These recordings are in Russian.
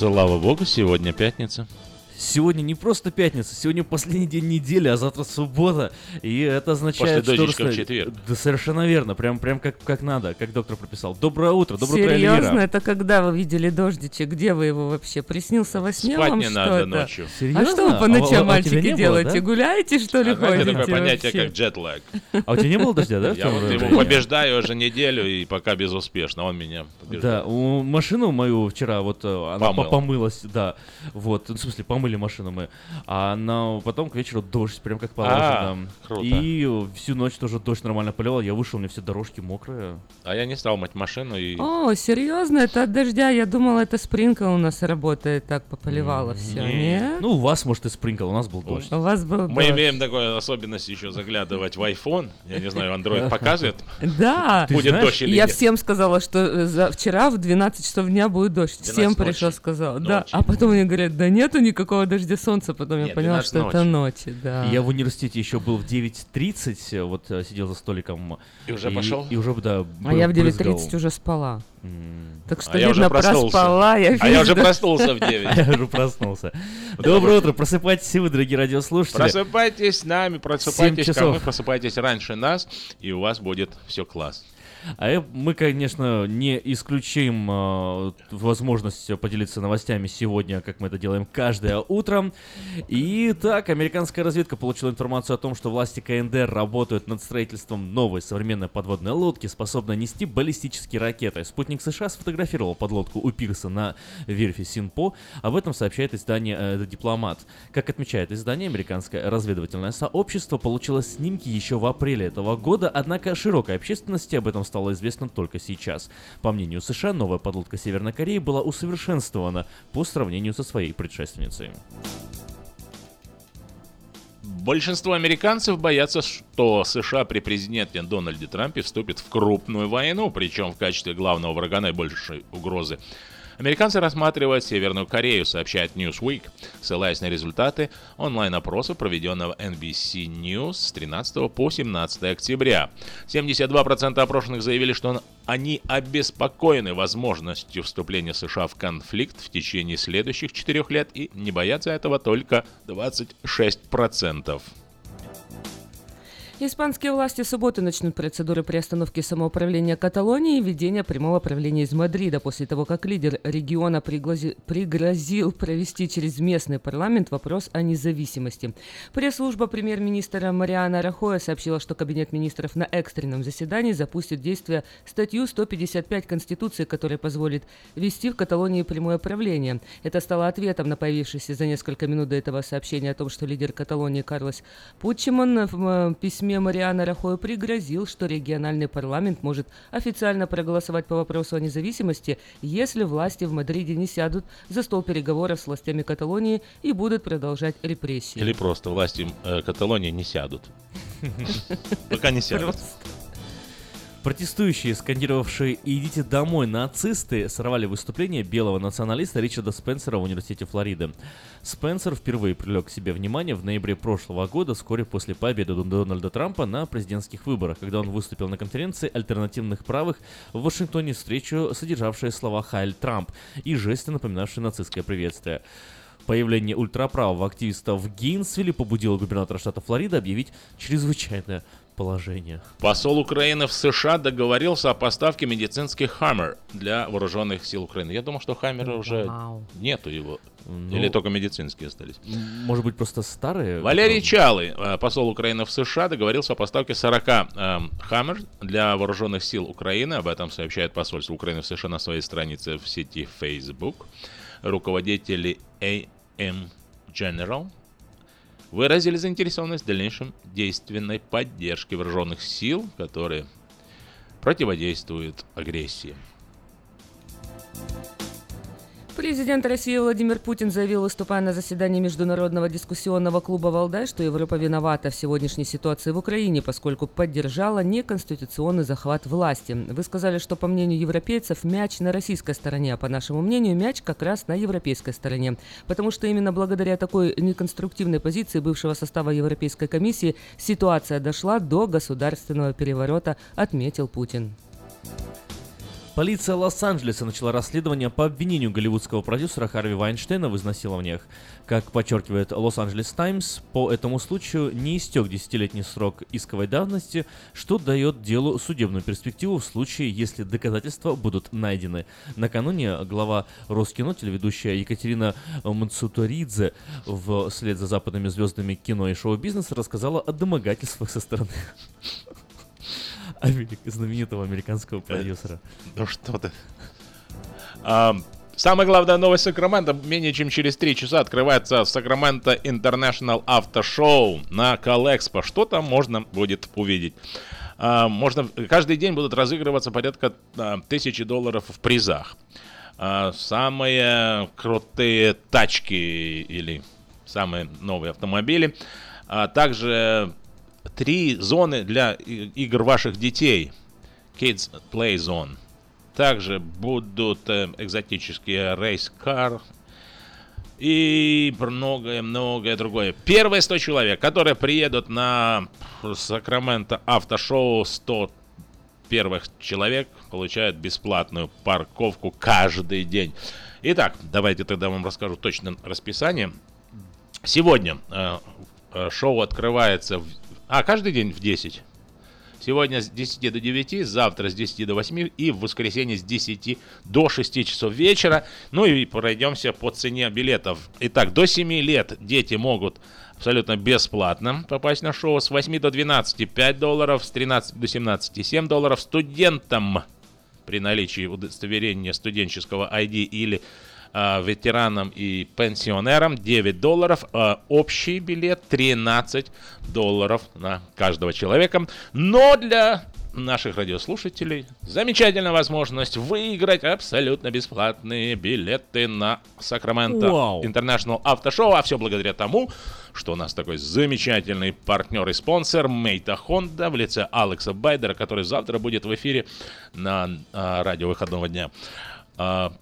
Слава богу, сегодня пятница. Сегодня не просто пятница, сегодня последний день недели, а завтра суббота. И это означает, После что... раска- четверг. Да, совершенно верно. Прям, прям как, как надо, как доктор прописал. Доброе утро, доброе утро, Серьезно, это когда вы видели дождичек? Где вы его вообще? Приснился во сне Спать вам не что надо это? ночью. Серьезно? А что вы по А- ночам, а- а мальчики, было, делаете? да? Гуляете, что ли, А знаете ходите такое понятие, вообще? как джетлаг? А у тебя не было дождя, да? Я вот его побеждаю уже неделю и пока безуспешно. Он меня Да, побеждает. у машину мою вчера вот э, она Помыл. по- помылась, да, вот, в смысле помыли машину мы, а она потом к вечеру дождь, прям как положено. А, круто. И всю ночь тоже дождь нормально поливал, я вышел, у меня все дорожки мокрые. А я не стал мыть машину и... О, серьезно, это от дождя. Я думала, это спринкл у нас работает, так пополивало все. не. Нет? Ну, у вас, может, и спринкл, у нас был дождь. У вас был Мы имеем такую особенность еще заглядывать в iPhone. Я не знаю, Android показывает, Да. Будет дождь или Я нет. всем сказала, что э, вчера в 12 часов дня будет дождь. 12 Всем пришел, сказал. Да. Ночи. А потом мне говорят, да нету никакого дождя солнца. Потом я Нет, поняла, 12 что это ночи, да. Я в университете еще был в 9.30, э, вот э, сидел за столиком. И уже пошел? И уже, да, А я в брызгал. 9.30 уже спала. Так что, А я уже видно, проснулся. проспала. Я А я уже видно. проснулся в А 9. я уже проснулся. Доброе утро, просыпайтесь и вы, дорогие радиослушатели. Просыпайтесь с нами, просыпайтесь, ко часов. мы, просыпайтесь раньше нас, и у вас будет все класс. А э, мы, конечно, не исключим э, возможность поделиться новостями сегодня, как мы это делаем каждое утро. И так, американская разведка получила информацию о том, что власти КНДР работают над строительством новой современной подводной лодки, способной нести баллистические ракеты. Спутник США сфотографировал подлодку у пирса на верфи Синпо. Об этом сообщает издание э, «Дипломат». Как отмечает издание, американское разведывательное сообщество получило снимки еще в апреле этого года, однако широкой общественности об этом стало известно только сейчас. По мнению США, новая подлодка Северной Кореи была усовершенствована по сравнению со своей предшественницей. Большинство американцев боятся, что США при президенте Дональде Трампе вступит в крупную войну, причем в качестве главного врага наибольшей угрозы Американцы рассматривают Северную Корею, сообщает Newsweek, ссылаясь на результаты онлайн-опроса, проведенного NBC News с 13 по 17 октября. 72% опрошенных заявили, что они обеспокоены возможностью вступления США в конфликт в течение следующих четырех лет и не боятся этого только 26%. Испанские власти в субботу начнут процедуры приостановки самоуправления Каталонии и введения прямого правления из Мадрида после того, как лидер региона пригрозил, пригрозил провести через местный парламент вопрос о независимости. Пресс-служба премьер-министра Мариана Рахоя сообщила, что Кабинет министров на экстренном заседании запустит действие статью 155 Конституции, которая позволит ввести в Каталонии прямое правление. Это стало ответом на появившееся за несколько минут до этого сообщение о том, что лидер Каталонии Карлос Путчеман в э, письме письме Мариана Рахоя пригрозил, что региональный парламент может официально проголосовать по вопросу о независимости, если власти в Мадриде не сядут за стол переговоров с властями Каталонии и будут продолжать репрессии. Или просто власти э, Каталонии не сядут. Пока не сядут. Протестующие, скандировавшие «Идите домой, нацисты!» сорвали выступление белого националиста Ричарда Спенсера в Университете Флориды. Спенсер впервые привлек к себе внимание в ноябре прошлого года, вскоре после победы Дональда Трампа на президентских выборах, когда он выступил на конференции альтернативных правых в Вашингтоне встречу, содержавшие слова «Хайль Трамп» и жесты, напоминавшие нацистское приветствие. Появление ультраправого активиста в Гейнсвилле побудило губернатора штата Флорида объявить чрезвычайное положение. Посол Украины в США договорился о поставке медицинских «Хаммер» для вооруженных сил Украины. Я думал, что «Хаммера» уже Вау. нету его. Ну, Или только медицинские остались. Может быть, просто старые? Валерий Чалый, э, посол Украины в США, договорился о поставке 40 эм, «Хаммер» для вооруженных сил Украины. Об этом сообщает посольство Украины в США на своей странице в сети Facebook. Руководители AM General выразили заинтересованность в дальнейшем действенной поддержке вооруженных сил, которые противодействуют агрессии. Президент России Владимир Путин заявил, выступая на заседании Международного дискуссионного клуба «Валдай», что Европа виновата в сегодняшней ситуации в Украине, поскольку поддержала неконституционный захват власти. Вы сказали, что, по мнению европейцев, мяч на российской стороне, а по нашему мнению, мяч как раз на европейской стороне. Потому что именно благодаря такой неконструктивной позиции бывшего состава Европейской комиссии ситуация дошла до государственного переворота, отметил Путин. Полиция Лос-Анджелеса начала расследование по обвинению голливудского продюсера Харви Вайнштейна в изнасилованиях. Как подчеркивает Лос-Анджелес Таймс, по этому случаю не истек десятилетний срок исковой давности, что дает делу судебную перспективу в случае, если доказательства будут найдены. Накануне глава Роскино, телеведущая Екатерина Мацуторидзе, вслед за западными звездами кино и шоу-бизнеса рассказала о домогательствах со стороны знаменитого американского продюсера. Ну что ты. А, самая главная новость Сакрамента. Менее чем через три часа открывается Сакраменто International Auto Show на Калэкспо. Что там можно будет увидеть? А, можно, каждый день будут разыгрываться порядка а, тысячи долларов в призах. Самые крутые тачки или самые новые автомобили. А также три зоны для игр ваших детей. Kids Play Zone. Также будут э, экзотические рейс-кар и многое-многое другое. Первые 100 человек, которые приедут на Сакраменто автошоу 100 первых человек получают бесплатную парковку каждый день. Итак, давайте тогда вам расскажу точно расписание. Сегодня э, шоу открывается в... А, каждый день в 10. Сегодня с 10 до 9, завтра с 10 до 8 и в воскресенье с 10 до 6 часов вечера. Ну и пройдемся по цене билетов. Итак, до 7 лет дети могут абсолютно бесплатно попасть на шоу. С 8 до 12 5 долларов, с 13 до 17 7 долларов. Студентам при наличии удостоверения студенческого ID или ветеранам и пенсионерам 9 долларов, а общий билет 13 долларов на каждого человека. Но для наших радиослушателей замечательная возможность выиграть абсолютно бесплатные билеты на Сакраменто Вау. International Автошоу. А все благодаря тому, что у нас такой замечательный партнер и спонсор Мейта Хонда в лице Алекса Байдера, который завтра будет в эфире на а, радио выходного дня. А,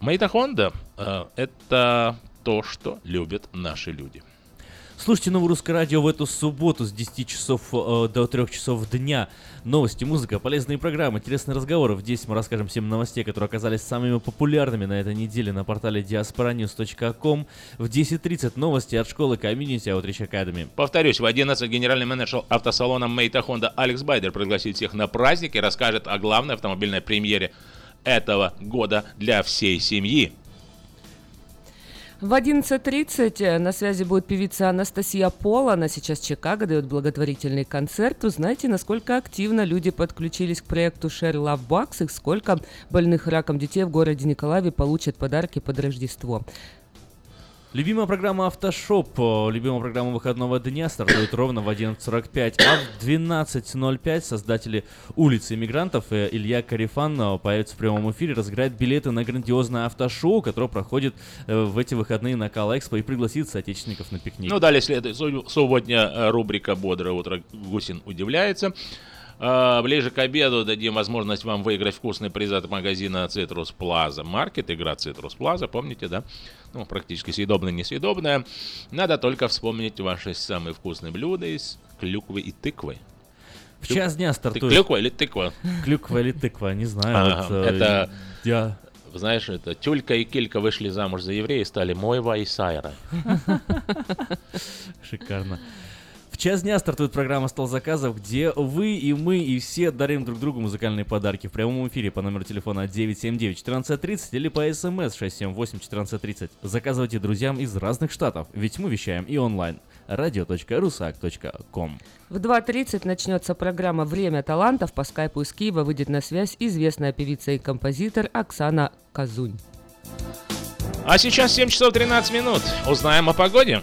Мейта Хонда а, это то, что любят наши люди. Слушайте новое русское радио в эту субботу с 10 часов э, до 3 часов дня. Новости, музыка, полезные программы, интересные разговоры. Здесь мы расскажем 7 новостей, которые оказались самыми популярными на этой неделе на портале diasporanews.com. В 10.30 новости от школы Community Outreach Academy. Повторюсь, в 11 генеральный менеджер автосалона Мейта Хонда Алекс Байдер пригласит всех на праздник и расскажет о главной автомобильной премьере этого года для всей семьи. В 11.30 на связи будет певица Анастасия Пола. Она сейчас в Чикаго дает благотворительный концерт. Узнайте, насколько активно люди подключились к проекту Share Love Box и сколько больных раком детей в городе Николаеве получат подарки под Рождество. Любимая программа Автошоп, любимая программа выходного дня стартует ровно в 11.45, а в 12.05 создатели улицы иммигрантов Илья Карифан появится в прямом эфире, разыграет билеты на грандиозное автошоу, которое проходит э, в эти выходные на Калэкспо и пригласит соотечественников на пикник. Ну, далее следует сегодня э, рубрика «Бодрое утро» Гусин удивляется. А, Ближе к обеду дадим возможность вам выиграть вкусный приз от магазина Citrus Plaza Market. Игра Citrus Plaza, помните, да? Ну, практически съедобная, несъедобная. Надо только вспомнить ваши самые вкусные блюда из клюквы и тыквы. в час дня Ты стартует клюква или тыква? клюква или тыква, не знаю. Ага, вот, э, это- я- Знаешь, это Тюлька и Килька вышли замуж за еврея и стали Мойва и Сайра. Шикарно. В час дня стартует программа «Стол заказов», где вы и мы и все дарим друг другу музыкальные подарки в прямом эфире по номеру телефона 979-1430 или по смс 678-1430. Заказывайте друзьям из разных штатов, ведь мы вещаем и онлайн. radio.rusak.com В 2.30 начнется программа «Время талантов». По скайпу из Киева выйдет на связь известная певица и композитор Оксана Казунь. А сейчас 7 часов 13 минут. Узнаем о погоде.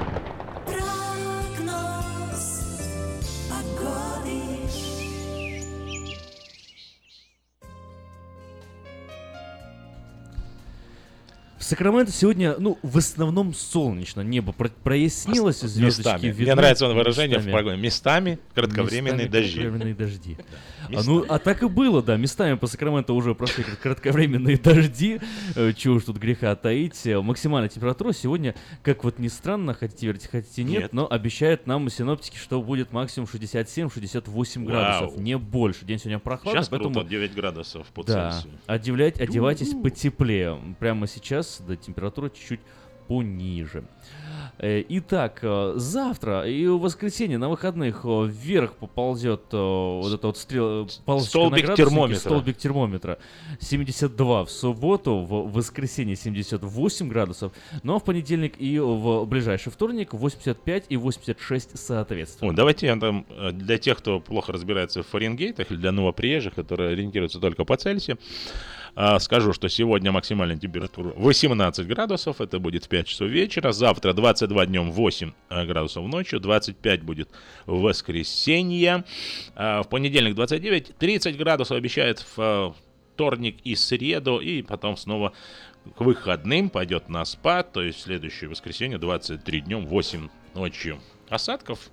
Прогноз Сакраменто сегодня, ну, в основном солнечно. Небо про- прояснилось, звездочки Местами. видны. Мне нравится выражение в Местами. программе. Местами кратковременные Местами дожди. Кратковременные дожди. А, ну, а так и было, да. Местами по Сакраменто уже прошли кр- кратковременные дожди. Э, Чего уж тут греха таить. Э, Максимальная температура сегодня, как вот ни странно, хотите верьте, хотите нет, Нет. но обещают нам синоптики, что будет максимум 67-68 градусов, не больше. День сегодня прохладный, Сейчас поэтому... круто, 9 градусов по Да, Цельсию. одевлять, одевайтесь потеплее. Прямо сейчас да, температура чуть-чуть пониже. Э, Итак, э, завтра и в воскресенье на выходных э, вверх поползет вот это вот стрел, Столбик термометра. Столбик термометра. 72 в субботу, в воскресенье 78 градусов, но в понедельник и в ближайший вторник 85 и 86 соответственно. О, давайте я там для тех, кто плохо разбирается в Фаренгейтах или для новоприезжих, которые ориентируются только по Цельсию, а, скажу, что сегодня максимальная температура 18 градусов, это будет в 5 часов вечера, завтра 22 днем 8 э, градусов ночью, 25 будет в воскресенье, а, в понедельник 29, 30 градусов обещает в вторник и среду, и потом снова к выходным пойдет на спад, то есть в следующее воскресенье 23 днем 8 ночью. Осадков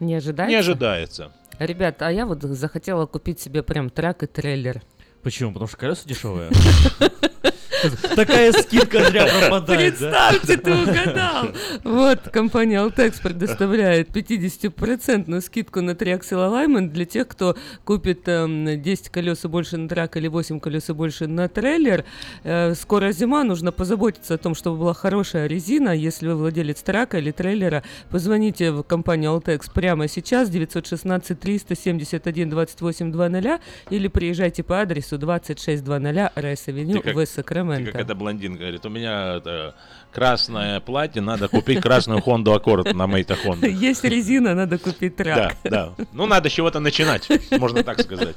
Не ожидается? не ожидается. Ребят, а я вот захотела купить себе прям трак и трейлер. Почему? Потому что колеса дешевые. Такая скидка зря пропадает, да? Представьте, ты угадал. Вот, компания Altex предоставляет 50% скидку на триаксел Alignment для тех, кто купит эм, 10 колес и больше на трак или 8 колес и больше на трейлер. Э, скоро зима, нужно позаботиться о том, чтобы была хорошая резина. Если вы владелец трака или трейлера, позвоните в компанию Altex прямо сейчас, 916 371 28 00, или приезжайте по адресу 2600 Rice Avenue Ты в Ты Сакраменто. как эта блондинка говорит, у меня это, красное платье, надо купить красную Хонду Аккорд на Maita Honda. Есть резина, надо купить truck. Да, да. Ну, надо с чего-то начинать, можно так сказать.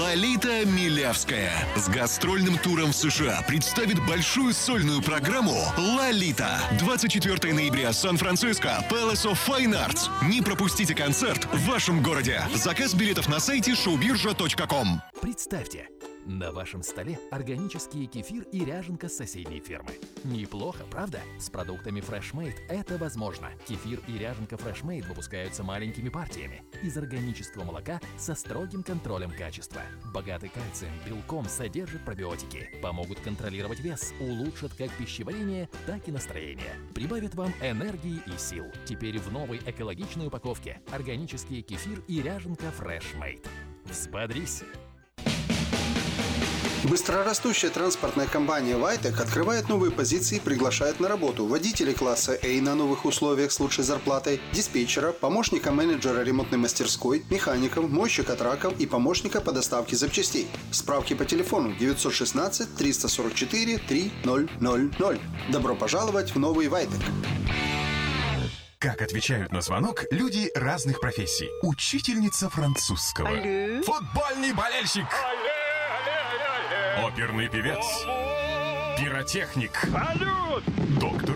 Лолита Милявская с гастрольным туром в США представит большую сольную программу «Лолита». 24 ноября, Сан-Франциско, Palace of Fine Arts. Не пропустите концерт в вашем городе. Заказ билетов на сайте showbirja.com. Представьте, на вашем столе органический кефир и ряженка с соседней фермы. Неплохо, правда? С продуктами FreshMade это возможно. Кефир и ряженка FreshMade выпускаются маленькими партиями из органического молока со строгим контролем качества. Богатый кальцием, белком, содержит пробиотики, помогут контролировать вес, улучшат как пищеварение, так и настроение. Прибавят вам энергии и сил. Теперь в новой экологичной упаковке органический кефир и ряженка FreshMade. Взбодрись! Быстрорастущая транспортная компания «Вайтек» открывает новые позиции и приглашает на работу водителей класса A на новых условиях с лучшей зарплатой, диспетчера, помощника менеджера ремонтной мастерской, механиков, мойщика траков и помощника по доставке запчастей. Справки по телефону 916 344 3000. Добро пожаловать в новый «Вайтек». Как отвечают на звонок люди разных профессий. Учительница французского. Футбольный болельщик. Оперный певец. Пиротехник. Доктор.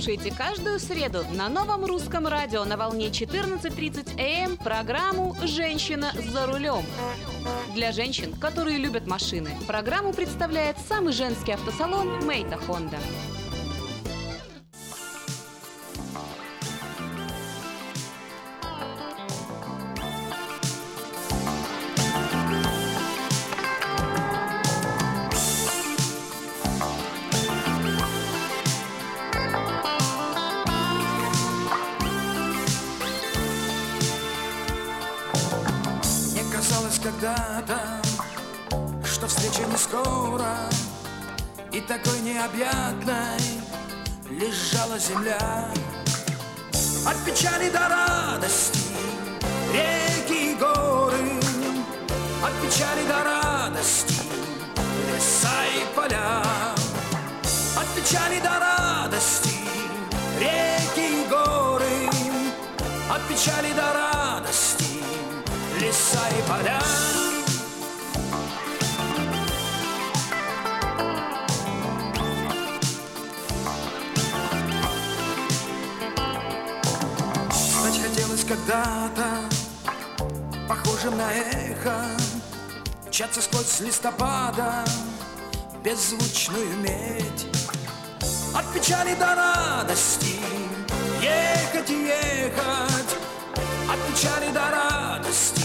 Слушайте каждую среду на новом русском радио на волне 14.30 АМ программу «Женщина за рулем». Для женщин, которые любят машины, программу представляет самый женский автосалон «Мейта Хонда». Земля. От печали до радости реки и горы. От печали до радости леса и поля. От печали до радости реки и горы. От печали до радости леса и поля когда-то Похожим на эхо Мчаться сквозь листопада Беззвучную медь. От печали до радости Ехать и ехать От печали до радости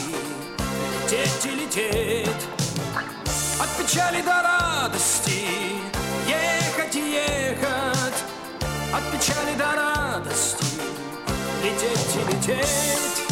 Лететь и лететь. От печали до радости Ехать и ехать От печали до радости Лететь и лететь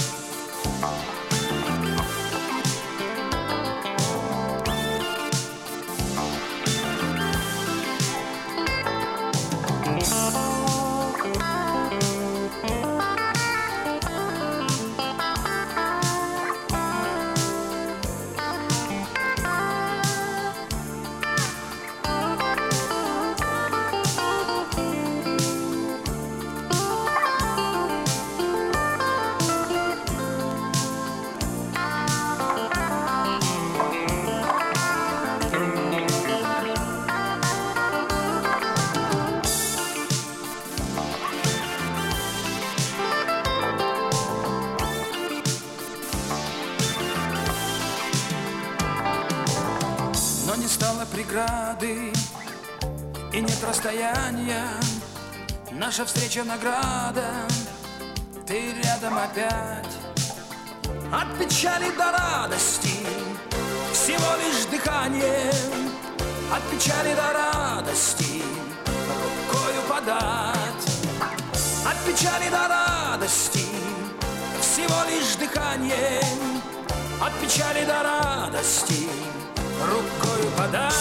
преграды И нет расстояния. Наша встреча награда. Ты рядом опять. От печали до радости Всего лишь дыхание. От печали до радости Рукою подать. От печали до радости Всего лишь дыхание. От печали до радости Рукою подать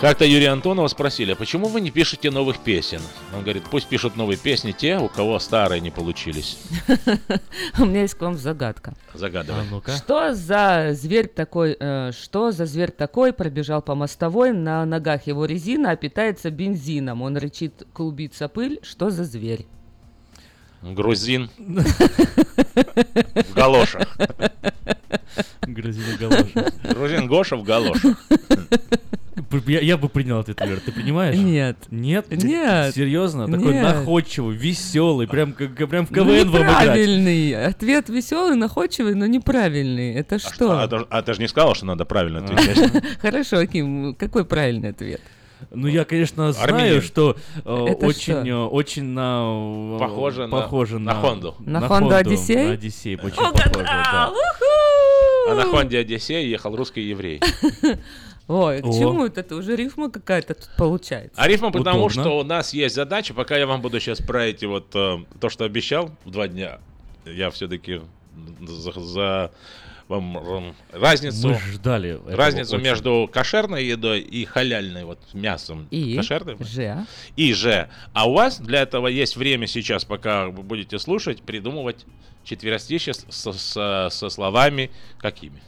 Как-то Юрия Антонова спросили, а почему вы не пишете новых песен? Он говорит, пусть пишут новые песни те, у кого старые не получились. У меня есть к вам загадка. Загадывай. Что за зверь такой, э, что за зверь такой пробежал по мостовой, на ногах его резина, а питается бензином. Он рычит, клубится пыль. Что за зверь? Грузин в галошах. Грузин в галошах. Грузин Гоша в галошах. Я, я бы принял этот вариант, ты понимаешь? Нет. Нет? Нет. Серьезно? Такой Нет. находчивый, веселый, прям, как, прям в Ну, КВН вам неправильный. Ответ веселый, находчивый, но неправильный. Это что? А, ты- а ты же не сказал, что надо правильно отвечать. Хорошо, Аким, какой правильный ответ? Ну, я, конечно, знаю, Армянин. что э, Это очень, что? э, очень на... э, Похоже на- похоже на Хонду. На Хонду Одиссей? На Одиссей, очень похоже, да. А на Хонде Одиссей ехал русский еврей. Ой, к О. чему это? Это уже рифма какая-то тут получается. А рифма потому, Удобно. что у нас есть задача, пока я вам буду сейчас про эти вот э, то, что обещал в два дня, я все-таки за, за разницу, Мы ждали разницу между кошерной едой и халяльной вот мясом. И? Кошерным? Же. И же. А у вас для этого есть время сейчас, пока вы будете слушать, придумывать четверостишье со, со- со словами какими?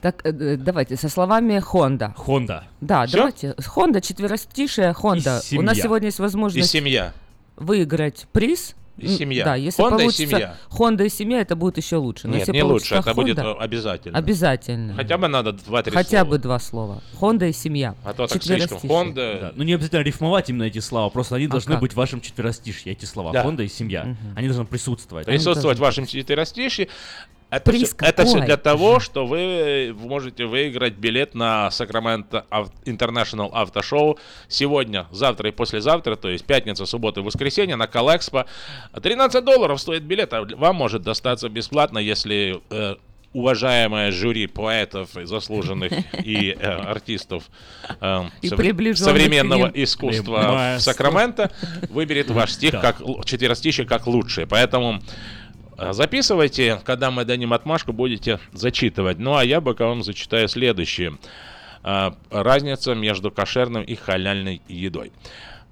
Так, э, э, давайте, со словами Хонда. Хонда. Да, Всё? давайте. Хонда, четверостишее Хонда. И У нас сегодня есть И возможность семья. выиграть приз. И семья. Да, если Хонда и получится семья. Хонда и семья, это будет еще лучше. Но Нет, если не лучше, это будет Honda, э, обязательно. Обязательно. Хотя бы надо два-три Хотя слова. бы два слова. Хонда и семья. А то так слишком. Хонда... Да, Ну, не обязательно рифмовать именно эти слова, просто они А должны как? быть в вашем четверостишье, эти слова. Да. Хонда и семья. Они должны присутствовать. присутствовать в вашем четверостишье. Это Приз все, это все для того, что вы можете выиграть билет на Sacramento International Auto Show сегодня, завтра и послезавтра, то есть пятница, суббота и воскресенье на Cal Expo. 13 долларов стоит билет, а вам может достаться бесплатно, если э, уважаемое жюри поэтов, и заслуженных и э, артистов э, И сов- современного искусства. Сакраменто выберет ваш стих Да. как четверостище как лучшее. Поэтому Записывайте, когда мы дадим отмашку, будете зачитывать. Ну а я пока вам зачитаю следующее. А, Разница между кошерным и халяльной едой.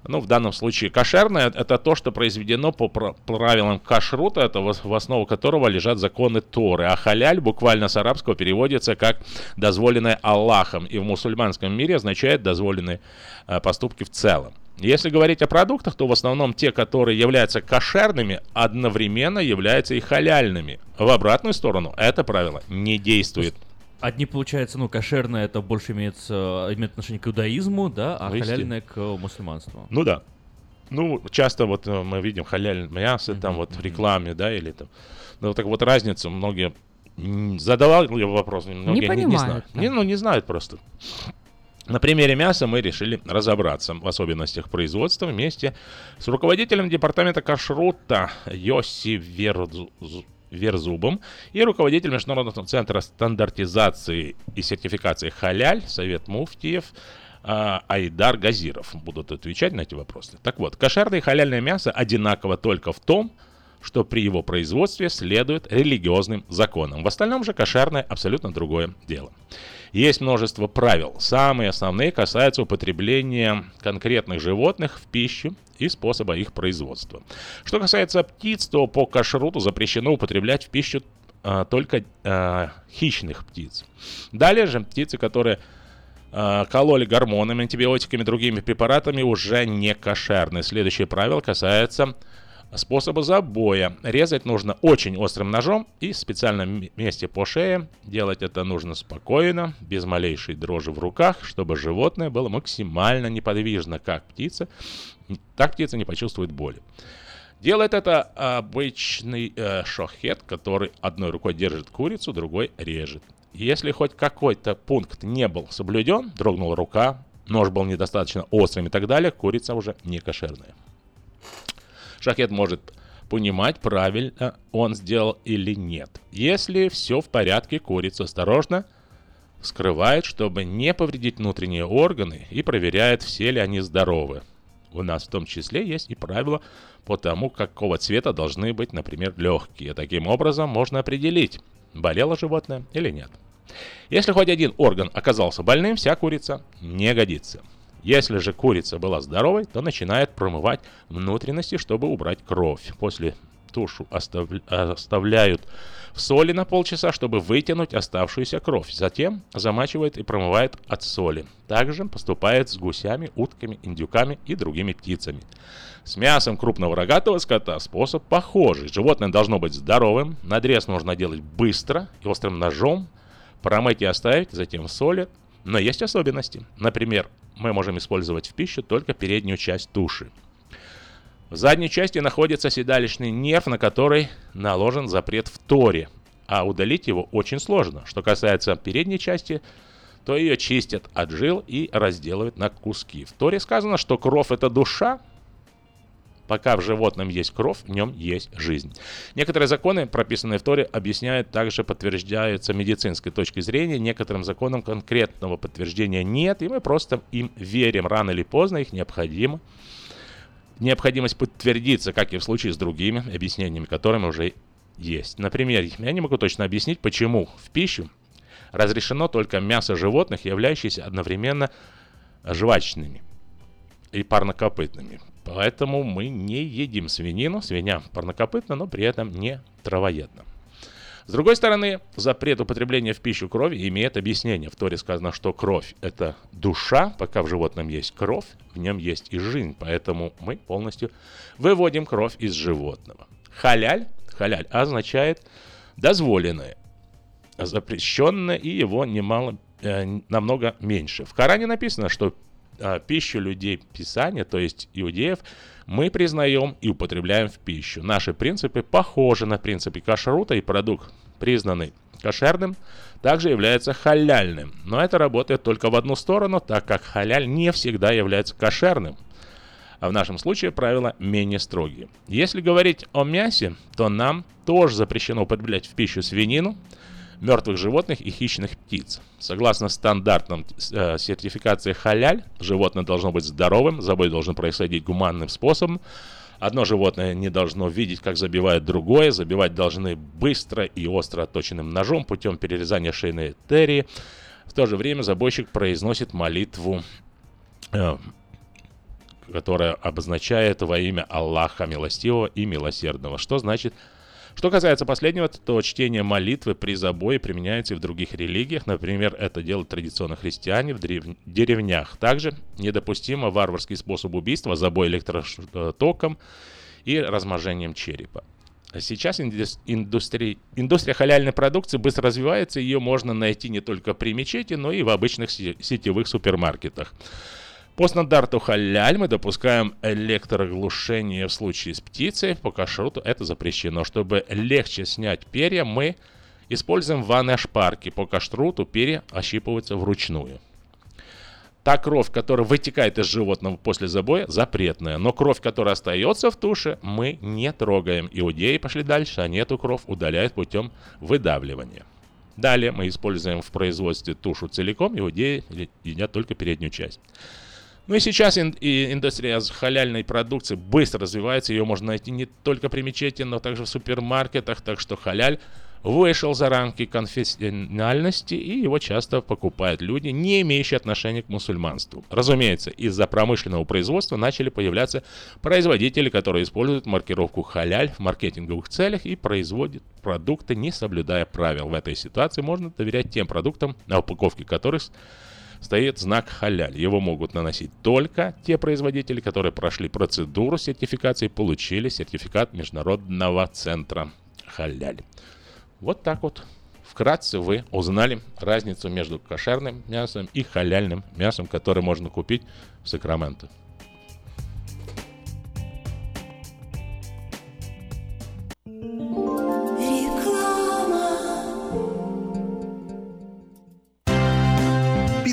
Ну, в данном случае кошерное – это то, что произведено по пра- правилам кашрута, это в основу которого лежат законы Торы. А халяль буквально с арабского переводится как «дозволенное Аллахом» и в мусульманском мире означает «дозволенные э, поступки в целом». Если говорить о продуктах, то в основном те, которые являются кошерными, одновременно являются и халяльными. В обратную сторону это правило не действует. Одни, получается, ну, кошерное это больше имеется, имеет отношение к иудаизму, да, а Ну, естественно. халяльное к мусульманству. Ну да. Ну, часто вот э, мы видим халяль мясо там вот в рекламе, да, или там. Ну, так вот разницу многие м, задавали вопрос, многие не, понимают, знают. да. Не, ну, не знают просто. На примере мяса мы решили разобраться в особенностях производства вместе с руководителем департамента кашрута Йоси Верзу- Верзубом и руководителем Международного центра стандартизации и сертификации халяль Совет Муфтиев а, Айдар Газиров будут отвечать на эти вопросы. Так вот, кошерное и халяльное мясо одинаково только в том, что при его производстве следует религиозным законам. В остальном же кошерное абсолютно другое дело. Есть множество правил. Самые основные касаются употребления конкретных животных в пищу и способа их производства. Что касается птиц, то по кашруту запрещено употреблять в пищу а, только а, хищных птиц. Далее же птицы, которые а, кололи гормонами, антибиотиками, другими препаратами, уже не кошерны. Следующее правило касается способа забоя. Резать нужно очень острым ножом и в специальном месте по шее. Делать это нужно спокойно, без малейшей дрожи в руках, чтобы животное было максимально неподвижно, как птица. Так птица не почувствует боли. Делает это обычный э, шохет, который одной рукой держит курицу, другой режет. Если хоть какой-то пункт не был соблюден, дрогнула рука, нож был недостаточно острым и так далее, курица уже не кошерная. Шахет может понимать, правильно он сделал или нет. Если все в порядке, курица осторожно скрывает, чтобы не повредить внутренние органы и проверяет, все ли они здоровы. У нас в том числе есть и правила по тому, какого цвета должны быть, например, легкие. Таким образом можно определить, болело животное или нет. Если хоть один орган оказался больным, вся курица не годится. Если же курица была здоровой, то начинает промывать внутренности, чтобы убрать кровь. После тушу остав- оставляют в соли на полчаса, чтобы вытянуть оставшуюся кровь. Затем замачивает и промывает от соли. Также поступает с гусями, утками, индюками и другими птицами. С мясом крупного рогатого скота способ похожий. Животное должно быть здоровым, надрез нужно делать быстро и острым ножом, промыть и оставить, затем в соли. Но есть особенности. Например, мы можем использовать в пищу только переднюю часть туши. В задней части находится седалищный нерв, на который наложен запрет в Торе, а удалить его очень сложно. Что касается передней части, то ее чистят от жил и разделывают на куски. В Торе сказано, что кровь это душа, Пока в животном есть кровь, в нем есть жизнь. Некоторые законы, прописанные в Торе, объясняют, также подтверждаются медицинской точки зрения. Некоторым законам конкретного подтверждения нет, и мы просто им верим. Рано или поздно их необходимо. Необходимость подтвердится, как и в случае с другими объяснениями, которыми уже есть. Например, я не могу точно объяснить, почему в пищу разрешено только мясо животных, являющихся одновременно жвачными и парнокопытными. Поэтому мы не едим свинину. Свинья парнокопытна, но при этом не травоедна. С другой стороны, запрет употребления в пищу крови имеет объяснение. В Торе сказано, что кровь – это душа, пока в животном есть кровь, в нем есть и жизнь, поэтому мы полностью выводим кровь из животного. Халяль, халяль означает дозволенное, запрещенное и его немало, э, намного меньше. В Коране написано, что а, пищу людей Писания, то есть иудеев, мы признаем и употребляем в пищу. Наши принципы похожи на принципы кашрута, и продукт, признанный кошерным, также является халяльным. Но это работает только в одну сторону, так как халяль не всегда является кошерным. А в нашем случае правила менее строгие. Если говорить о мясе, то нам тоже запрещено употреблять в пищу свинину, мертвых животных и хищных птиц. Согласно стандартам э, сертификации халяль, животное должно быть здоровым, забой должен происходить гуманным способом, Одно животное не должно видеть, как забивает другое. Забивать должны быстро и остро отточенным ножом путем перерезания шейной артерии. В то же время забойщик произносит молитву, э, которая обозначает во имя Аллаха Милостивого и Милосердного. Что значит что касается последнего, то чтение молитвы при забое применяется и в других религиях. Например, это делают традиционно христиане в деревнях. Также недопустимо варварский способ убийства, забой электротоком и размножением черепа. Сейчас индустрия, индустрия халяльной продукции быстро развивается, ее можно найти не только при мечети, но и в обычных сетевых супермаркетах. По стандарту халяль мы допускаем электроглушение в случае с птицей. По кашруту это запрещено. Чтобы легче снять перья, мы используем ванные шпарки. По кашруту перья ощипываются вручную. Та кровь, которая вытекает из животного после забоя, запретная. Но кровь, которая остается в туше, мы не трогаем. Иудеи пошли дальше, они эту кровь удаляют путем выдавливания. Далее мы используем в производстве тушу целиком, иудеи едят только переднюю часть. Ну и сейчас ин- и индустрия халяльной продукции быстро развивается. Ее можно найти не только при мечети, но также в супермаркетах. Так что халяль вышел за рамки конфессиональности, и его часто покупают люди, не имеющие отношения к мусульманству. Разумеется, из-за промышленного производства начали появляться производители, которые используют маркировку халяль в маркетинговых целях и производят продукты, не соблюдая правил. В этой ситуации можно доверять тем продуктам, на упаковке которых стоит знак халяль. Его могут наносить только те производители, которые прошли процедуру сертификации и получили сертификат Международного центра халяль. Вот так вот. Вкратце вы узнали разницу между кошерным мясом и халяльным мясом, которое можно купить в Сакраменто.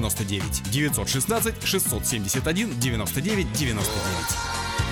99 916 671 99 99.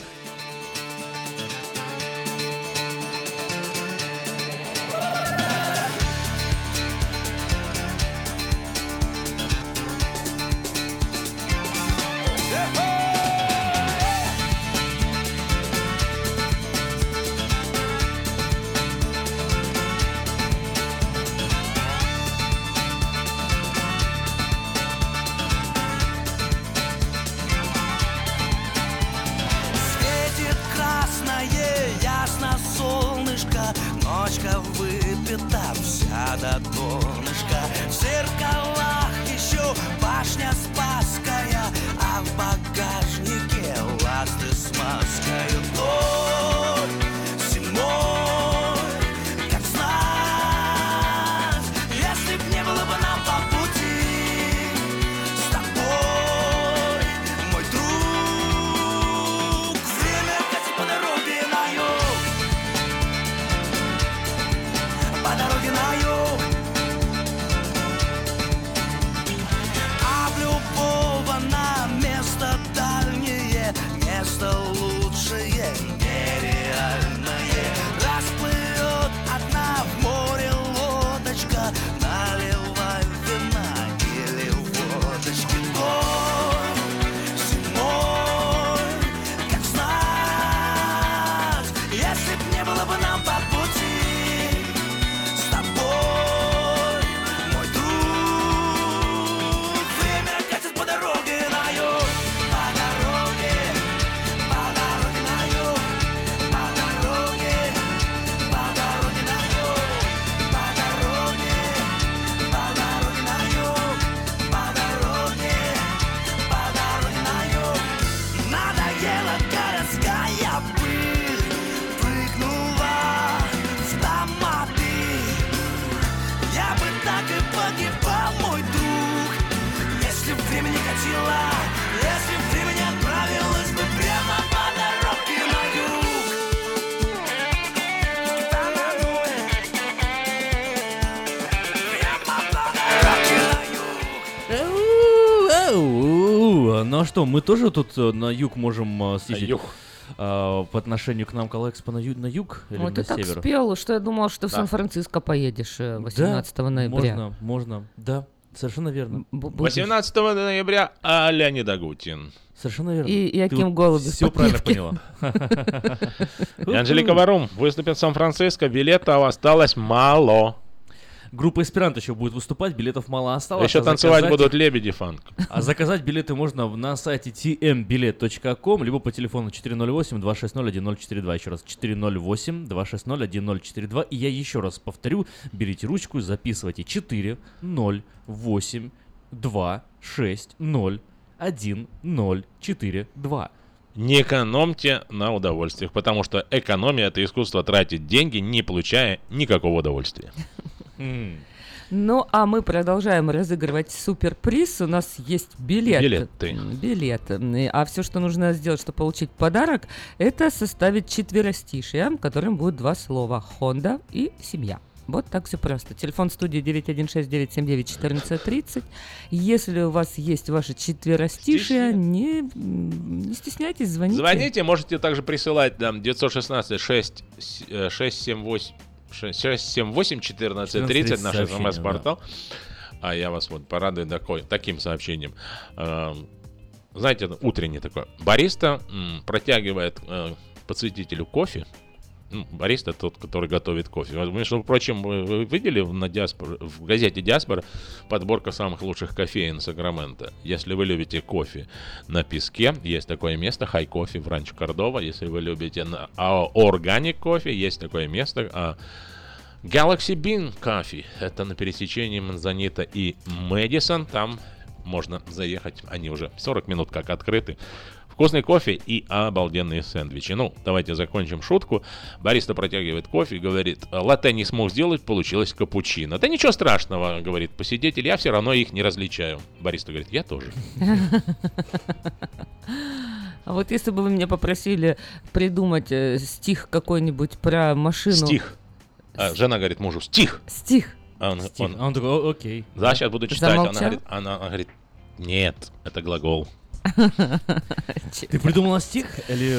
Ну а что, мы тоже тут э, на юг можем э, съездить? юг. А, по отношению к нам Калэкспо на, ю- на юг или Ой, на ты так север? спел, что я думал, что в Да. Сан-Франциско поедешь э, 18 ноября. Можно, можно, да, совершенно верно. 18 ноября Аля Недогутин. Совершенно верно. И Яким вот Голубев Все правильно поняла. И Анжелика Варум выступит в Сан-Франциско. Билетов осталось мало. Группа Эсперанто еще будет выступать, билетов мало осталось. Еще а танцевать заказать будут лебеди фанк. А заказать билеты можно на сайте tmbilet.com, либо по телефону 408-260-1042. Еще раз, 408-260-1042. И я еще раз повторю, берите ручку, записывайте 4 0 8 2 6 0 1 0 4 2. Не экономьте на удовольствиях, потому что экономия это искусство тратить деньги, не получая никакого удовольствия. Ну, а мы продолжаем разыгрывать суперприз. У нас есть билет. Билеты. Билет. М, А все, что нужно сделать, чтобы получить подарок, это составить четверостишие, которым будет два слова «Хонда» и «Семья». Вот так все просто. Телефон студии 916-979-1430. Если у вас есть ваши четверостишие, не, не стесняйтесь, звоните. Звоните, можете также присылать там 916 6 э, 678 678 1430 наш смс-портал. А я вас вот порадую такой, таким сообщением. Эм, Знаете, утренний такой. Бариста м, протягивает э, кофе. Ну, бариста тот, который готовит кофе. Между прочим, вы видели на диаспор, в газете «Диаспора» подборка самых лучших кофеин Сакрамента. Если вы любите кофе на песке, есть такое место, Хай Кофе в Ранчо Кордова. Если вы любите на, а, органик кофе, есть такое место, а, Galaxy Bean Coffee. Это на пересечении Манзанита и Мэдисон. Там можно заехать. Они уже 40 минут как открыты. Вкусный кофе и обалденные сэндвичи. Ну, давайте закончим шутку. Бариста протягивает кофе и говорит, латте не смог сделать, получилось капучино. Да ничего страшного, говорит посетитель, я все равно их не различаю. Бариста говорит, я тоже. А вот если бы вы меня попросили придумать э, стих какой-нибудь про машину... Стих. А, жена говорит мужу, стих. Стих. А он, Стих. он- А он такой, «О, окей. Да, сейчас буду читать. Она говорит, она, она говорит, нет, это глагол. Ты придумала стих? Или...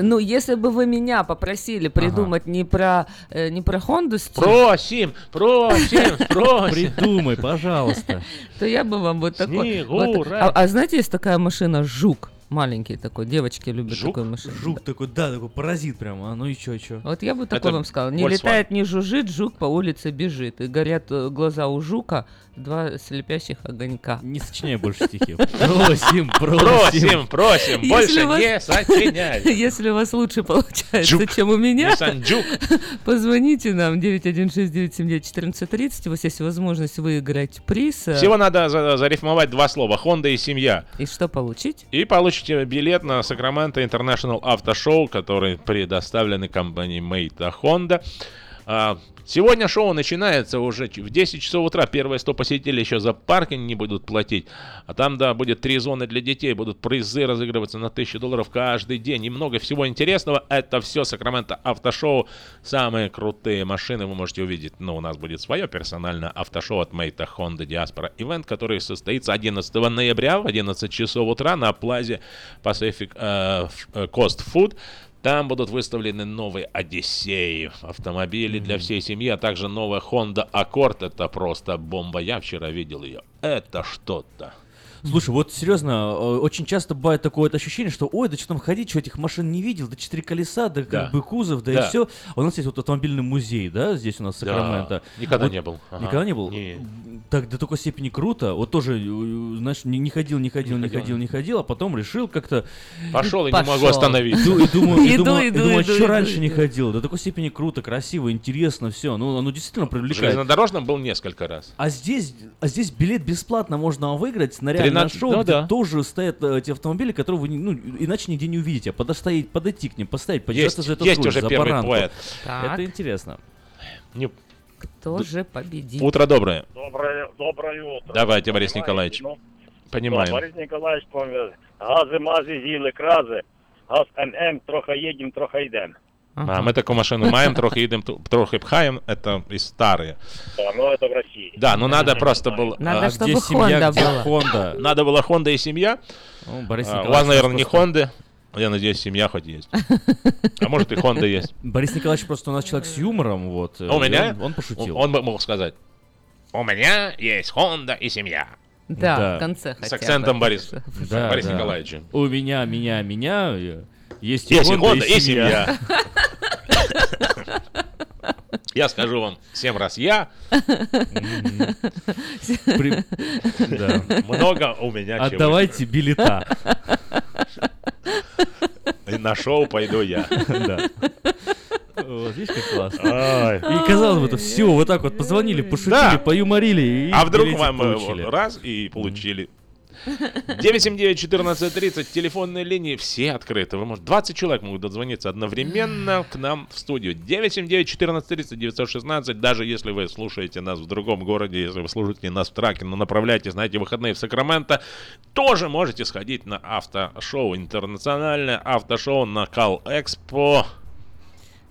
Ну, если бы вы меня попросили придумать не про э, не про Хонду стих, Просим, просим, просим. Придумай, пожалуйста. то я бы вам вот такой. Вот- а, а знаете, есть такая машина Жук маленький такой, девочки любят Жук? такую машину. Жук такой, да, такой паразит прямо. А ну и чё, чё? Вот я бы такой Это вам сказала. Не Volkswagen. летает, не жужжит, жук по улице бежит. И горят э, глаза у жука, два слепящих огонька. Не сочиняй больше стихи. Просим, просим. Просим, просим, больше Если у вас- не сочиняй. Если у вас лучше получается, чем у меня, позвоните нам 916-979-1430. У вас есть возможность выиграть приз. э, Всего надо за- зарифмовать два слова «Хонда» и «семья». И что получить? И получите билет на Сакраменто International Auto Show, который предоставлены компанией Мейта Honda. А, Сегодня шоу начинается уже в 10 часов утра. Первые 100 посетителей еще за паркинг не будут платить. А там, да, будет три зоны для детей. Будут призы разыгрываться на 1000 долларов каждый день. И много всего интересного. Это все Сакраменто Автошоу. Самые крутые машины вы можете увидеть. Но у нас будет свое персональное автошоу от Мейта Honda Diaspora Event, который состоится 11 ноября в 11 часов утра на плазе Pacific э, э, Coast Food. Там будут выставлены новые Одиссеи, автомобили для всей семьи, а также новая Honda Accord. Это просто бомба. Я вчера видел ее. Это что-то. Слушай, вот серьезно, э, очень часто бывает такое вот ощущение, что ой, да что там ходить, что этих машин не видел, да четыре колеса, да как Да. бы кузов, да, Да. и все. У нас есть вот автомобильный музей, да, здесь у нас в Да. Сакраменто. Никогда Вот- не был. Ага. Никогда не был? Не. Так до такой степени круто. Вот тоже, э, знаешь, не, не ходил, не ходил, не, ходил. ходил, не ходил, а потом решил как-то... Пошел и не могу остановиться. И думаю, и думаю, иду, что раньше не ходил. До такой степени круто, красиво, интересно, все. Ну, оно действительно привлекает. железнодорожном был несколько раз. А здесь, а здесь билет бесплатно можно выиграть на реальное 13 шоу, ну где да. тоже стоят э, эти автомобили, которые вы ну, иначе нигде не увидите. А подостоять, подойти к ним, поставить, подержаться Есть, за этот есть руль, уже за первый баранку. поэт. Так. Это интересно. Не- Кто же победит? Утро доброе. Доброе, доброе утро. Давайте, Борис Николаевич. ну, Понимаем. да, Борис Николаевич помнит. Гази, мази, зіли, крази. Газ ММ, трохи їдем, трохи йдем. А ми таку машину маємо, трохи їдемо, ту- трохи пхаємо. Это і старые. Да, ну это в России. Да, ну надо просто было... Надо, а, где чтобы семья, Honda где была. Honda? Надо было Honda и семья. Ну, Борис А, у Николаевич вас, наверное, не просто- Honda. Я надеюсь, семья хоть есть. А может и Honda есть. Борис Николаевич просто у нас человек с юмором, вот. э, А у и меня? Он, он пошутил. Он бы мог сказать. У меня есть Honda и семья. Да, Да. в конце С хотя акцентом бы. Бориса. Да, Бориса да. Николаевича. У меня, меня, меня. э, Есть, Есть и Honda, и семья. Я скажу вам семь раз я. Много у меня чего. Отдавайте билета. И на шоу пойду я. Вот, видишь, как классно. И казалось бы, это все, вот так вот позвонили, пошутили, поюморили. И А вдруг вам э, получили. раз и получили. 979-1430, телефонные линии все открыты. Вы можете, 20 человек могут дозвониться одновременно к нам в студию. 979-1430-916, даже если вы слушаете нас в другом городе, если вы слушаете нас в траке, но направляетесь на эти выходные в Сакраменто, тоже можете сходить на автошоу, интернациональное автошоу на Кал Экспо.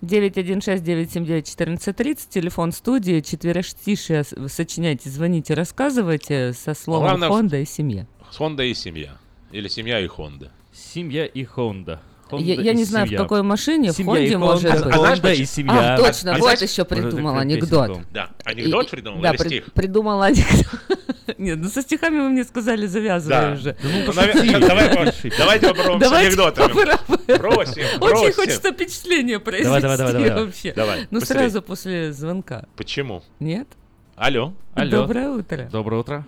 916-979-1430, телефон студии, четверостишие, сочиняйте, звоните, рассказывайте со словом Главное, Honda и семья. Honda и семья. Или семья и Honda. Семья и Honda. Honda Я, я не знаю, в семья. какой машине, в Семья и Хонде может Honda, быть. А Honda почему? и семья. А, точно, А вот знаешь, еще придумал как анекдот. Да, анекдот И- придумал да, или при- стих? придумал анекдот. Нет, ну со стихами вы мне сказали, завязывай Да. уже. Да ну, Ну, давай Давайте попробуем с анекдотами. попробуем. Бросим, Очень хочется впечатление произвести давай, давай, давай. вообще. Давай, Ну сразу после звонка. Почему? Нет? Алло. Алло. Доброе утро. Доброе утро.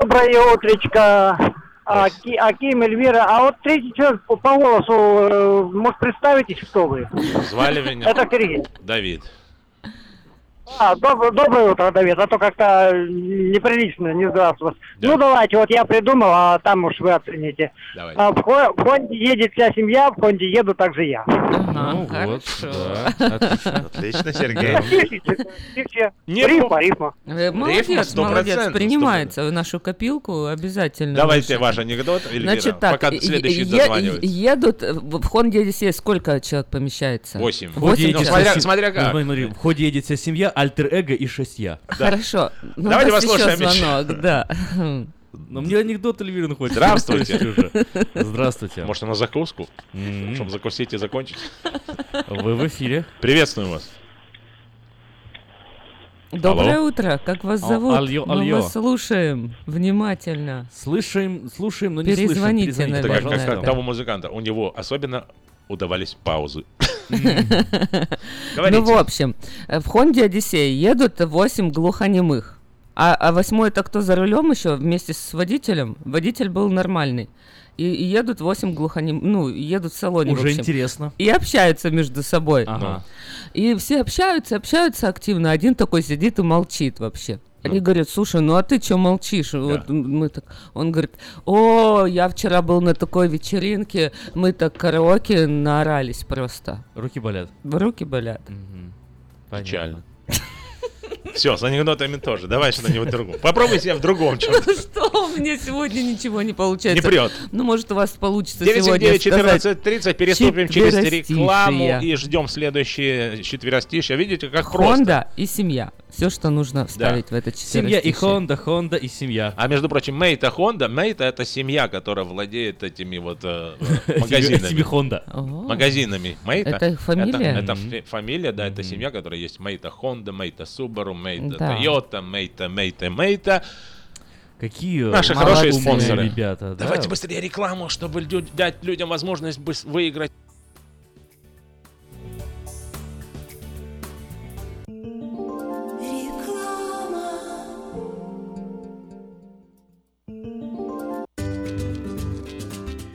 Доброе утречко. Аки, Аким, Эльвира. А вот третий человек по, по голосу, э, может, представитесь, кто вы? Звали меня Это Сергей. Давид. А, доб- доброе утро, Давид, а то как-то неприлично, не здравствуйте. Ну давайте, вот я придумал, а там уж вы оцените. Давай. А, в, Хо- в Хонде едет вся семья, в Хонде еду также я. Ну вот, да, отлично. Отлично, Сергей. Нет, рифма, рифма. Э, Молодец, молодец, 100%, принимается в нашу копилку обязательно. Давайте ваш анекдот, Эльвира, Значит так, пока е- следующий е- дозванивается. едут, э, в Хонде Одиссея сколько человек помещается? Восемь. Восемь человек. вся смотря се- как. Ну, смотри, в ходе едет вся семья, альтер-эго и шесть я. Хорошо. Ну, Давайте у нас еще послушаем, звонок, да. Но мне анекдот Эльвира хочет. Здравствуйте. Здравствуйте. Может, на закуску? М. Чтобы закусить и закончить? Вы в эфире. Приветствуем вас. Доброе Алло. утро, как вас Ал- зовут? алло, Мы алло. вас слушаем внимательно. Слышим, слушаем, но не слышим. Перезвоните, Это наверное. как, как- как пожалуйста. того музыканта. У него особенно удавались паузы. Ну, в общем, э, в Хонде Одиссея едут 8 глухонемых. А, а восьмой это кто за рулем еще вместе с водителем? Водитель был нормальный. И, и едут 8 глухонем... Ну, едут в салоне. в Уже общем. интересно. И общаются между собой. Ага. И все общаются, общаются активно. Один такой сидит и молчит вообще. Они говорят, слушай, ну а ты что молчишь? Вот мы так... Он говорит, о, я вчера был на такой вечеринке, мы так караоке наорались просто. Руки болят. Руки болят. Печально. Все, с анекдотами тоже. Давай что-нибудь другое. Попробуй себя в другом чем-то. Ну что, у меня сегодня ничего не получается. Не прет. Ну, может, у вас получится сегодня 979 сказать 14 30 переступим через рекламу и ждем следующие четверостишья. Видите, как просто. Хонда и семья. Все, что нужно вставить в это Семья и. Хонда, Хонда и семья. А между прочим, Maita Honda, Maita это семья, которая владеет этими вот э, магазинами. Себе Хонда. Магазинами. Maita. Это их фамилия? Это, это фамилия, да, это семья, которая есть. Maita Honda, Maita Subaru, Maita Да. Toyota, Maita, Maita, Maita. Какие Наши хорошие спонсоры. ребята. да. Давайте быстрее рекламу, чтобы лю- дать людям возможность быс- выиграть.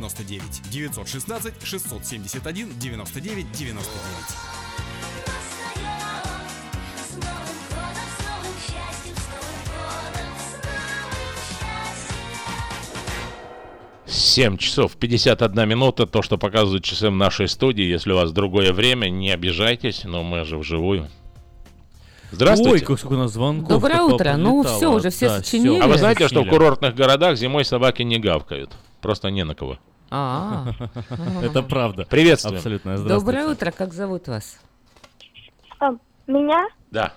99 916 671 99 99. С Новым годом, с новым счастьем, с Новым годом, с новым счастьем. 7 часов 51 минута, то, что показывают часы в нашей студии. Если у вас другое время, не обижайтесь, но мы же вживую. Здравствуйте. Ой, как сколько у нас звонков. Доброе утро. Ну, всё, уже все Да, сочинили. А вы знаете, что в курортных городах зимой собаки не гавкают? Просто не на кого. А. Это правда. Приветствуем. Абсолютно. Здравствуйте. Доброе утро, как зовут вас? А, Меня? Да.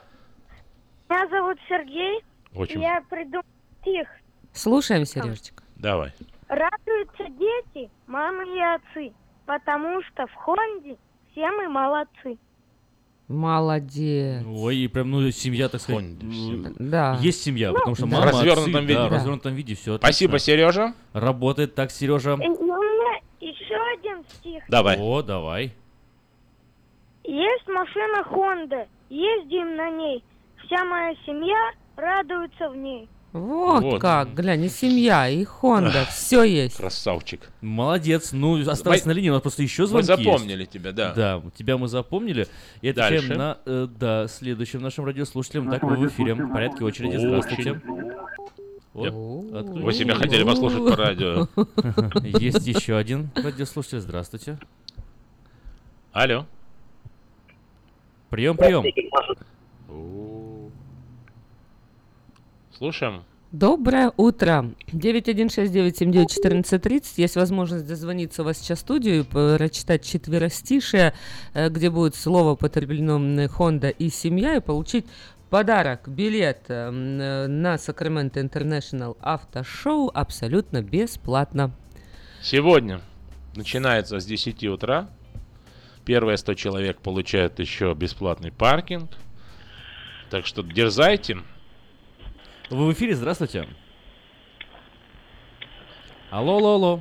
Меня зовут Сергей. Очень. Я придумал стих. Слушаем, Сережечка. Давай. Радуются дети, мамы и отцы, потому что в Хонде все мы молодцы. Молодец. Ой, и прям, ну, семья, так сказать. м, Да. Есть семья, Ну, потому что В мама, развернутом отцы, виде. Да, в Да. развернутом виде, все Спасибо, Сережа. Работает так, Сережа. И у меня еще один стих. Давай. О, давай. Есть машина Хонда, ездим на ней. Вся моя семья радуется в ней. Вот, Вот. как, глянь, и семья, и Хонда, все есть. Красавчик. Молодец. Ну, осталось Мы- на линии, у нас просто еще Мы звонки запомнили есть. тебя, да. Да, тебя мы запомнили. И отвечаем Дальше. на, э, да, следующим нашим радиослушателям. Так, вы в эфире. В порядке очереди. Здравствуйте. Вот. Вы себя хотели послушать по радио. Есть еще один радиослушатель. Здравствуйте. Алло. Прием, прием. Слушаем. Доброе утро. 9169791430. Есть возможность дозвониться у вас сейчас в студию и прочитать четверостишие, э, где будет слово употреблено м, Honda и семья, и получить подарок, билет э, э, на Sacramento International автошоу абсолютно бесплатно. Сегодня начинается с 10 утра. Первые 100 человек получают еще бесплатный паркинг. Так что дерзайте. Вы в эфире, здравствуйте. Алло, алло, алло.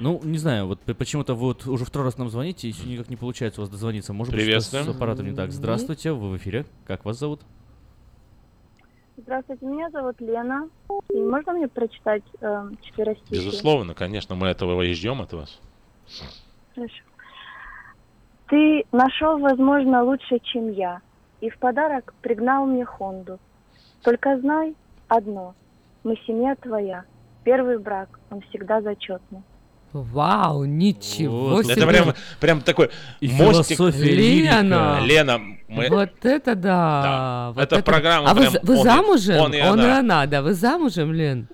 Ну, не знаю, вот почему-то вы вот уже второй раз нам звоните, и всё никак не получается у вас дозвониться. Может быть, с аппаратом не так. Здравствуйте, вы в эфире. Как вас зовут? Здравствуйте, меня зовут Лена. И можно мне прочитать э, четверостишие? Безусловно, конечно, мы этого и ждем от вас. Хорошо. Ты нашел, возможно, лучше, чем я, и в подарок пригнал мне Хонду. Только знай одно, мы семья твоя. Первый брак, он всегда зачетный. Вау, ничего Вот. себе. Это прям, прям такой И мостик. Лена. Лена, мы... Вот это да. Да, вот это программа А вы, прям за- вы он и- замужем? он и она. она, да. Вы замужем, Лен?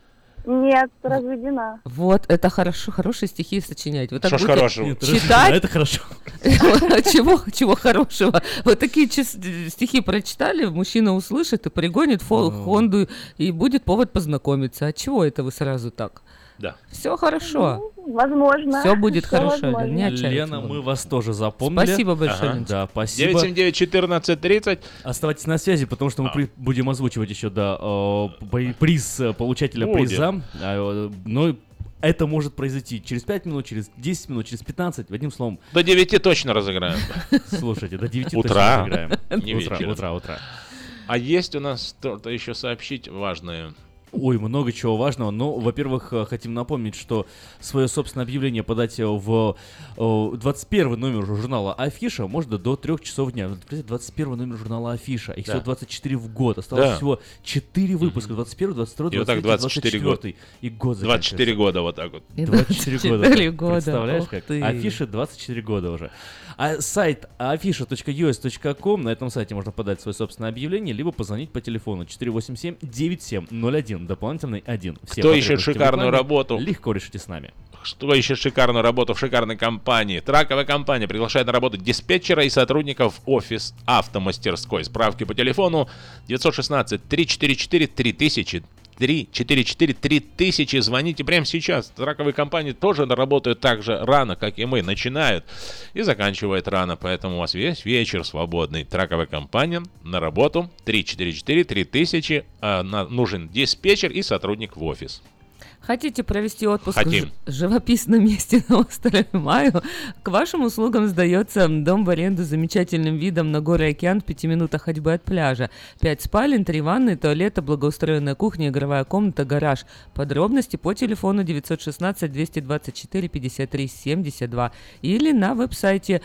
Нет, разведена. Вот, это хорошо, хорошие стихи сочинять. Вот так Что ж будете хорошего? Нет, Читать? Это хорошо. чего, чего хорошего? Вот такие стихи прочитали, мужчина услышит и пригонит. Хонду, и будет повод познакомиться. А чего это вы сразу так? Да. Все хорошо. Возможно. Все будет хорошо, возможно. Лен, не отчаивайтесь. Лена, мы вас тоже запомнили. Спасибо большое, Ага. Да, спасибо. 979-14-30. Оставайтесь на связи, потому что мы А. при- будем озвучивать еще, да, э, при- приз э, получателя Будем. приза. А, э, Но это может произойти через 5 минут, через 10 минут, через 15, одним словом. До 9 точно разыграем. Слушайте, до 9 Утра. точно разыграем. Не Утра, вечером. утра, утра. А есть у нас что-то еще сообщить важное. Ой, много чего важного. Но, во-первых, э, хотим напомнить, что свое собственное объявление подать э, в э, 21 номер журнала Афиша можно до 3 часов дня. Вот, представляете, 21 номер журнала Афиша. Их Да. всего 24 в год. Осталось Да. всего 4 выпуска. 21, 22, И вот так 24 года. 24. И год 24 года вот так вот. И 24 года. 24 года. Представляешь, Ух как? ты. Афиша 24 года уже. А сайт afisha.us.com, на этом сайте можно подать свое собственное объявление, либо позвонить по телефону 487-9701, дополнительный 1. Все Кто ищет шикарную работу? Легко решите с нами. Что ищет шикарную работу в шикарной компании? Траковая компания приглашает на работу диспетчера и сотрудников офис автомастерской. Справки по телефону 916-344-3000. 344-3000. Звоните прямо сейчас. Траковые компании тоже работают так же рано, как и мы. Начинают и заканчивают рано. Поэтому у вас весь вечер свободный. Траковая компания на работу 344-3000. А, на- нужен диспетчер и сотрудник в офис. Хотите провести отпуск Хотим. в живописном месте на острове Маю? К вашим услугам сдается дом в аренду с замечательным видом на горы и океан в пяти минутах ходьбы от пляжа. Пять спален, три ванны, туалета, благоустроенная кухня, игровая комната, гараж. Подробности по телефону 916 224 53 72 или на веб-сайте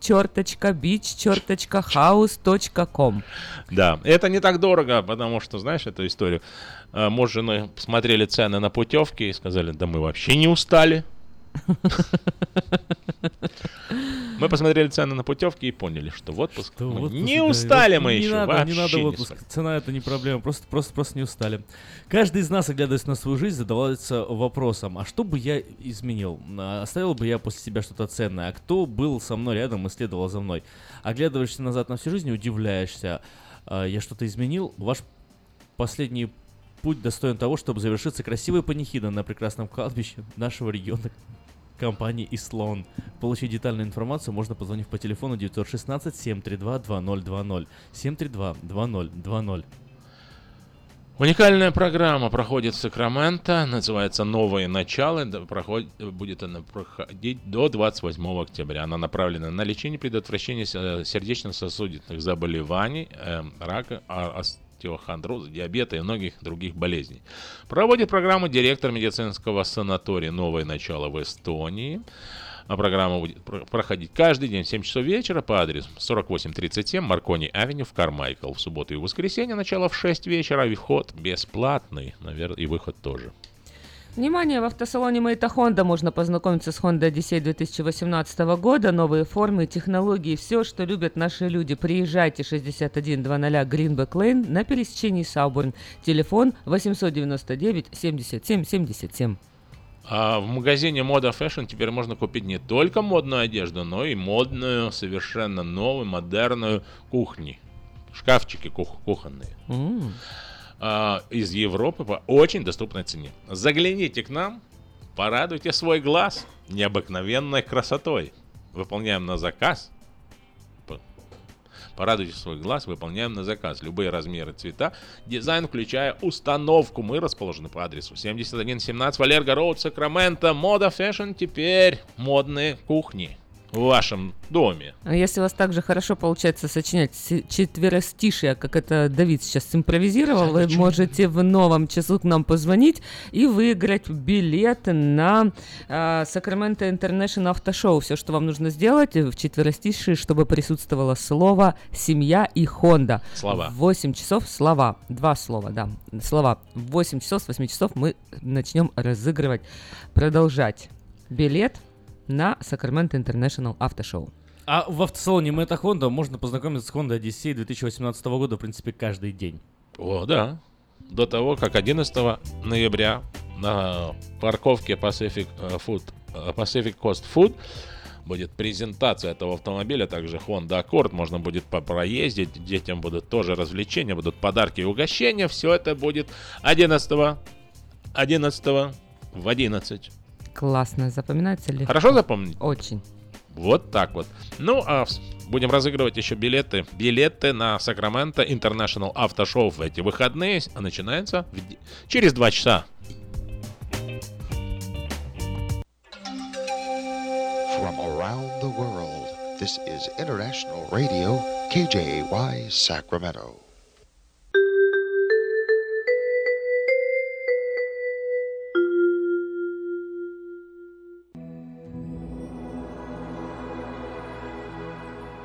blue beach.house.com. Да, это не так дорого, потому что, знаешь, эту историю. Э, женой посмотрели цены на путевки и сказали, да мы вообще не устали. Мы посмотрели цены на путевки и поняли, что в отпуск мы Вот, не да, устали мы не еще. надо, вообще не надо в не отпуск. устали. Цена это не проблема, просто, просто, просто не устали. Каждый из нас, оглядываясь на свою жизнь, задавался вопросом, а что бы я изменил? А Оставил бы я после себя что-то ценное? А кто был со мной рядом и следовал за мной? Оглядываешься назад на всю жизнь и удивляешься, а, я что-то изменил? Ваш последний путь достоин того, чтобы завершиться красивой панихидой на прекрасном кладбище нашего региона компании «Ислон». Получить детальную информацию можно позвонив по телефону 916-732-2020. 732-2020. Уникальная программа проходит в Сакраменто, называется «Новые начала», будет она проходить до 28 октября. Она направлена на лечение предотвращение се- сердечно-сосудистых заболеваний, эм, рака, а- остеохондроза, диабета и многих других болезней. Проводит программу директор медицинского санатория «Новое начало» в Эстонии. А программа будет про- проходить каждый день в 7 часов вечера по адресу 4837 Маркони Авеню в Кармайкл. В субботу и воскресенье начало в 6 вечера, и вход бесплатный, наверное, и выход тоже. Внимание, в автосалоне Мэйта Honda можно познакомиться с Honda Odyssey 2018 года, новые формы, технологии, все, что любят наши люди. Приезжайте 6100 Greenback Lane на пересечении Сауборн. Телефон 899 77 77. А в магазине Мода Fashion теперь можно купить не только модную одежду, но и модную, совершенно новую, модерную кухни. Шкафчики кух- кухонные. М. а, из Европы по очень доступной цене. Загляните к нам, порадуйте свой глаз необыкновенной красотой. Выполняем на заказ. Порадуйте свой глаз, выполняем на заказ. Любые размеры, цвета, дизайн, включая установку. Мы расположены по адресу 7117 Валерго Роуд, Сакраменто. Мода Fashion теперь модные кухни в вашем доме. А если у вас так же хорошо получается сочинять с- четверостишие, как это Давид сейчас импровизировал, вы можете в новом часу к нам позвонить и выиграть билеты на а, Sacramento International Автошоу. Все, что вам нужно сделать в четверостишии, чтобы присутствовало слово «семья» и «Хонда». Слова. В 8 часов слова. Два слова, да. Слова. В 8 часов, с 8 часов мы начнем разыгрывать, продолжать билет на Sacramento International Автошоу. А в автосалоне Мэта Honda можно познакомиться с Honda Odyssey 2018 года, в принципе, каждый день. О, да. До того, как 11 ноября на парковке Pacific, э, Food, э, Pacific Coast Food будет презентация этого автомобиля, также Honda Accord, можно будет по- проездить, детям будут тоже развлечения, будут подарки и угощения, все это будет 11 11 в 11. Классно, запоминается легко. Хорошо запомнить? Очень. Вот так вот. Ну, а будем разыгрывать еще билеты. Билеты на Сакраменто International Автошоу в эти выходные. А начинается в через два часа. From around the world, this is International Radio, KJY Sacramento.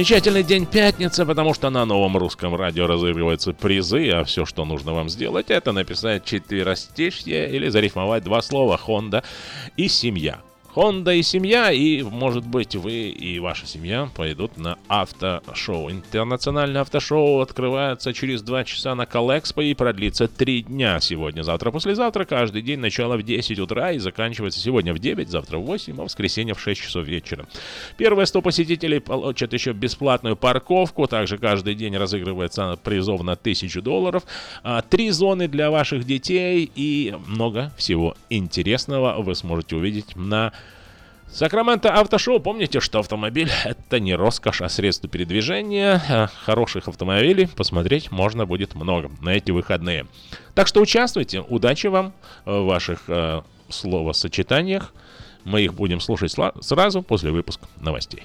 Замечательный день пятница, потому что на новом русском радио разыгрываются призы, а все, что нужно вам сделать, это написать четверостишье или зарифмовать два слова «Хонда» и «Семья». Honda и семья, и, может быть, вы и ваша семья пойдут на автошоу. Интернациональное автошоу открывается через 2 часа на Колэкспо и продлится 3 дня. Сегодня, завтра, послезавтра, каждый день, начало в 10 утра и заканчивается сегодня в 9, завтра в 8, а в воскресенье в 6 часов вечера. Первые 100 посетителей получат еще бесплатную парковку, также каждый день разыгрывается призов на 1000 долларов, а, три зоны для ваших детей и много всего интересного вы сможете увидеть на Сакраменто Автошоу, помните, что автомобиль это не роскошь, а средство передвижения. Э, Хороших автомобилей посмотреть можно будет много на эти выходные. Так что участвуйте, удачи вам в ваших э, словосочетаниях. Мы их будем слушать сразу после выпуска новостей.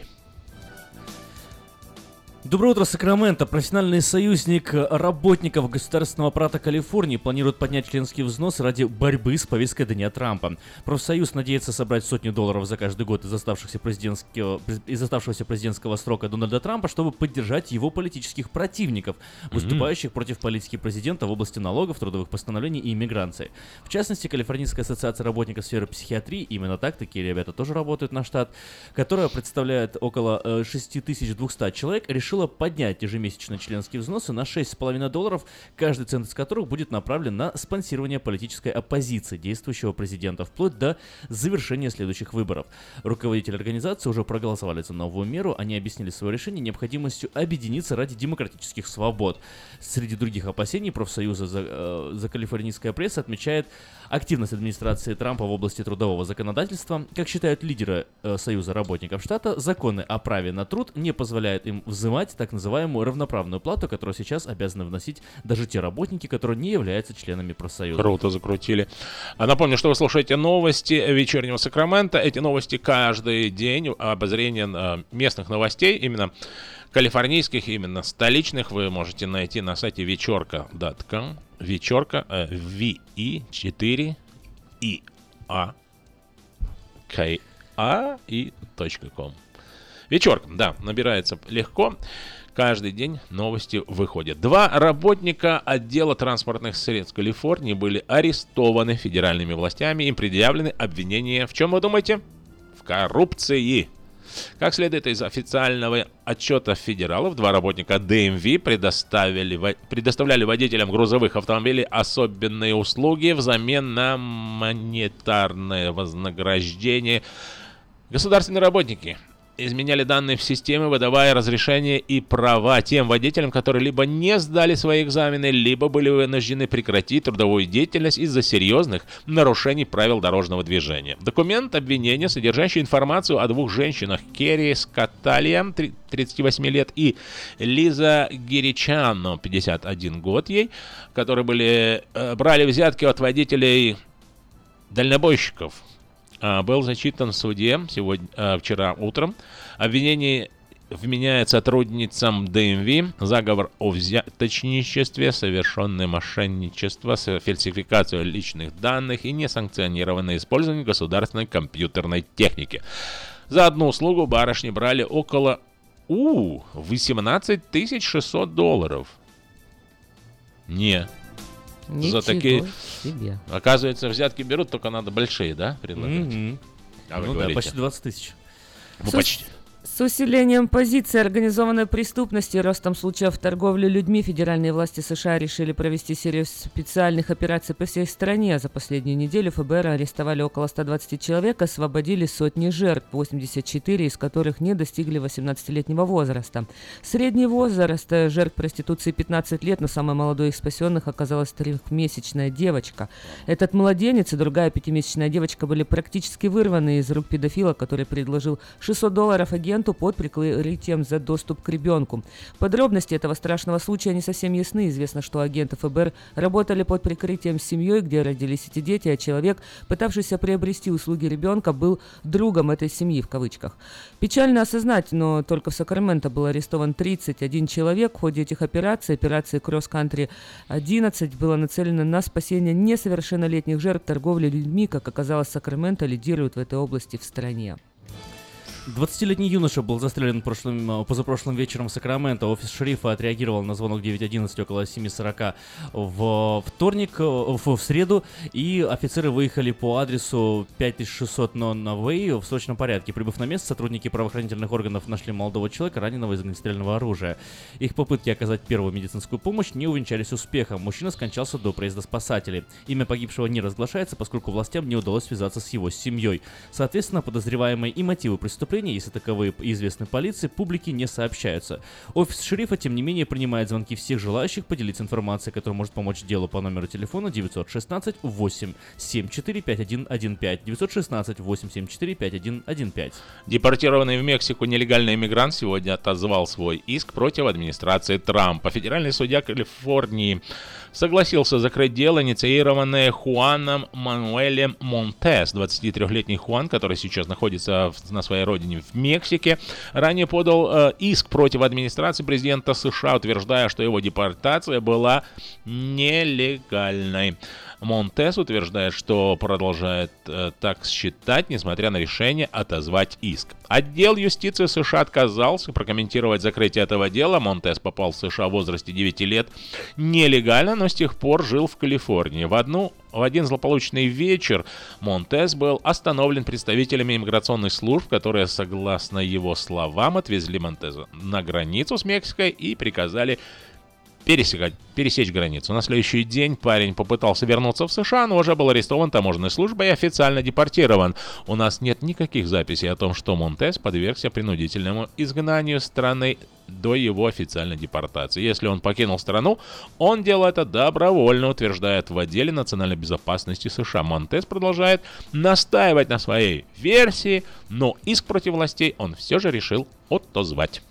Доброе утро, Сакраменто. Профессиональный союзник работников государственного аппарата Калифорнии планирует поднять членский взнос ради борьбы с повесткой Дня Трампа. Профсоюз надеется собрать сотни долларов за каждый год из, оставшихся президентского, из оставшегося президентского срока Дональда Трампа, чтобы поддержать его политических противников, выступающих mm-hmm. против политики президента в области налогов, трудовых постановлений и иммиграции. В частности, Калифорнийская ассоциация работников сферы психиатрии, именно так, такие ребята тоже работают на штат, которая представляет около 6200 человек, решила решила поднять ежемесячные членские взносы на 6,5 долларов, каждый цент из которых будет направлен на спонсирование политической оппозиции действующего президента, вплоть до завершения следующих выборов. Руководители организации уже проголосовали за новую меру, они объяснили свое решение необходимостью объединиться ради демократических свобод. Среди других опасений профсоюза за, э, за калифорнийская пресса отмечает активность администрации Трампа в области трудового законодательства. Как считают лидеры э, Союза работников штата, законы о праве на труд не позволяют им взимать так называемую равноправную плату, которую сейчас обязаны вносить даже те работники, которые не являются членами профсоюза. Круто закрутили. А напомню, что вы слушаете новости вечернего Сакрамента. Эти новости каждый день, обозрение э, местных новостей, именно калифорнийских, именно столичных, вы можете найти на сайте вечерка.com. Вечерка, э, V-I-4 и А К А и .com. Вечерка, да, набирается легко. Каждый день новости выходят. Два работника отдела транспортных средств Калифорнии были арестованы федеральными властями. Им предъявлены обвинения в чем вы думаете? В коррупции. Как следует из официального отчета федералов, два работника DMV предоставили, предоставляли водителям грузовых автомобилей особенные услуги взамен на монетарное вознаграждение. Государственные работники изменяли данные в системе, выдавая разрешения и права тем водителям, которые либо не сдали свои экзамены, либо были вынуждены прекратить трудовую деятельность из-за серьезных нарушений правил дорожного движения. Документ обвинения, содержащий информацию о двух женщинах, Керри Скаталья, 38 лет, и Лиза Гиричано, 51 год ей, которые были, э, брали взятки от водителей дальнобойщиков, был зачитан в суде сегодня, а, вчера утром. Обвинение вменяет сотрудницам ДМВ заговор о взяточничестве, совершенное мошенничество, фальсификацию личных данных и несанкционированное использование государственной компьютерной техники. За одну услугу барышни брали около у 18 600 долларов. Не. За Ничего такие... себе. Оказывается, взятки берут, только надо большие, да, предлагать? Мгм. А вы ну да, говорите? почти 20 тысяч. Ну, С- почти. С усилением позиции организованной преступности и ростом случаев торговли людьми федеральные власти США решили провести серию специальных операций по всей стране. За последнюю неделю ФБР арестовали около 120 человек, освободили сотни жертв, 84 из которых не достигли 18-летнего возраста. Средний возраст э, жертв проституции 15 лет, но самой молодой из спасенных оказалась трехмесячная девочка. Этот младенец и другая пятимесячная девочка были практически вырваны из рук педофила, который предложил 600 долларов агенту под прикрытием за доступ к ребенку. Подробности этого страшного случая не совсем ясны. Известно, что агенты ФБР работали под прикрытием с семьей, где родились эти дети, а человек, пытавшийся приобрести услуги ребенка, был другом этой семьи, в кавычках. Печально осознать, но только в Сакраменто был арестован 31 человек. В ходе этих операций, операции Cross Country 11, было нацелено на спасение несовершеннолетних жертв торговли людьми. Как оказалось, Сакраменто лидирует в этой области в стране. 20-летний юноша был застрелен прошлым, э, позапрошлым вечером в Сакраменто. Офис шерифа отреагировал на звонок 911 около 7.40 в вторник, э, в, в среду, и офицеры выехали по адресу 5600 Non Way в срочном порядке. Прибыв на место, сотрудники правоохранительных органов нашли молодого человека, раненого из огнестрельного оружия. Их попытки оказать первую медицинскую помощь не увенчались успехом. Мужчина скончался до приезда спасателей. Имя погибшего не разглашается, поскольку властям не удалось связаться с его семьей. Соответственно, подозреваемые и мотивы преступления, если таковые известны полиции, публике не сообщаются. Офис шерифа, тем не менее, принимает звонки всех желающих поделиться информацией, которая может помочь делу по номеру телефона 916 874 5115 916 874 5115. Депортированный в Мексику нелегальный иммигрант сегодня отозвал свой иск против администрации Трампа. Федеральный судья Калифорнии согласился закрыть дело, инициированное Хуаном Мануэлем Монтес. 23-летний Хуан, который сейчас находится на своей родине в Мексике, ранее подал э, иск против администрации президента США, утверждая, что его депортация была нелегальной. Монтес утверждает, что продолжает э, так считать, несмотря на решение отозвать иск. Отдел юстиции США отказался прокомментировать закрытие этого дела. Монтес попал в США в возрасте 9 лет нелегально, но с тех пор жил в Калифорнии. В, одну, в один злополучный вечер Монтес был остановлен представителями иммиграционных служб, которые, согласно его словам, отвезли Монтеза на границу с Мексикой и приказали пересекать, пересечь границу. На следующий день парень попытался вернуться в США, но уже был арестован таможенной службой и официально депортирован. У нас нет никаких записей о том, что Монтес подвергся принудительному изгнанию страны до его официальной депортации. Если он покинул страну, он делал это добровольно, утверждает в отделе национальной безопасности США. Монтес продолжает настаивать на своей версии, но иск против властей он все же решил отозвать.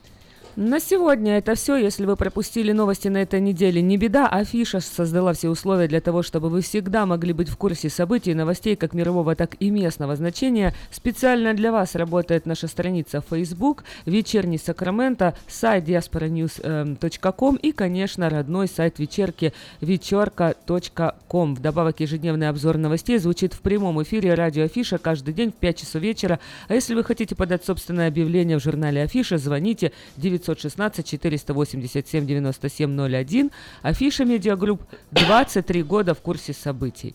На сегодня это все. Если вы пропустили новости на этой неделе, не беда. Афиша создала все условия для того, чтобы вы всегда могли быть в курсе событий и новостей как мирового, так и местного значения. Специально для вас работает наша страница Facebook, вечерний Сакраменто, сайт diasporanews.com и, конечно, родной сайт вечерки вечерка.ком. Вдобавок, ежедневный обзор новостей звучит в прямом эфире радио Афиша каждый день в 5 часов вечера. А если вы хотите подать собственное объявление в журнале Афиша, звоните 916 487 97 01. Афиша Медиагрупп 23 года в курсе событий.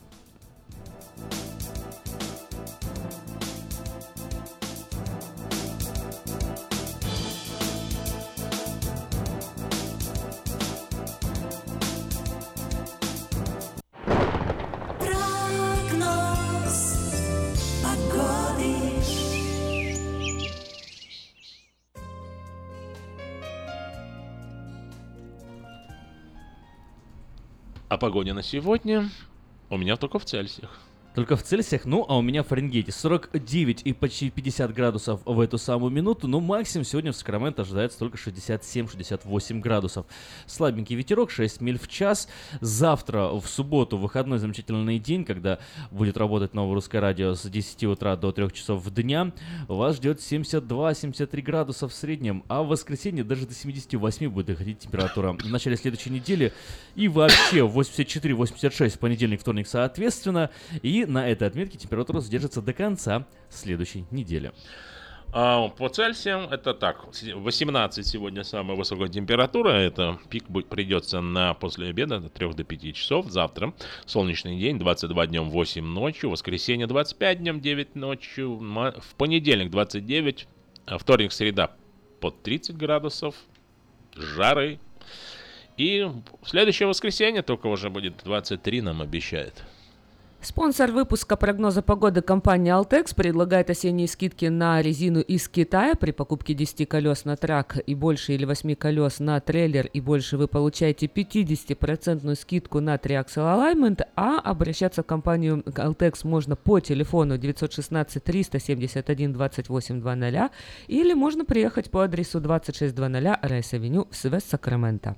О погоде на сегодня у меня только в Цельсиях. Только в Цельсиях, ну, а у меня в Фаренгейте 49 и почти 50 градусов в эту самую минуту, но максимум сегодня в Сакраменто ожидается только 67-68 градусов. Слабенький ветерок, 6 миль в час. Завтра, в субботу, выходной замечательный день, когда будет работать новое русское радио с 10 утра до 3 часов дня. Вас ждет 72-73 градуса в среднем, а в воскресенье даже до 78 будет доходить температура. В начале следующей недели и вообще 84-86 в понедельник, вторник соответственно. И на этой отметке температура задержится до конца следующей недели. А по Цельсиям это так. 18 сегодня самая высокая температура. Это пик придется на после обеда от 3 до 5 часов. Завтра солнечный день, 22 днем, 8 ночью. Воскресенье 25 днем, 9 ночью. В понедельник 29. а Вторник, среда под 30 градусов. Жары. И в следующее воскресенье только уже будет 23 нам обещает. Спонсор выпуска прогноза погоды компания Altex предлагает осенние скидки на резину из Китая. При покупке 10 колес на трак и больше или 8 колес на трейлер и больше вы получаете 50% скидку на Triaxle Alignment, а обращаться в компанию Altex можно по телефону 916 371 2800 или можно приехать по адресу 2600 Rice Avenue в West Sacramento.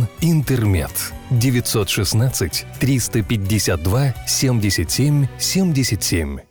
«Интермед». 916 352 77 77.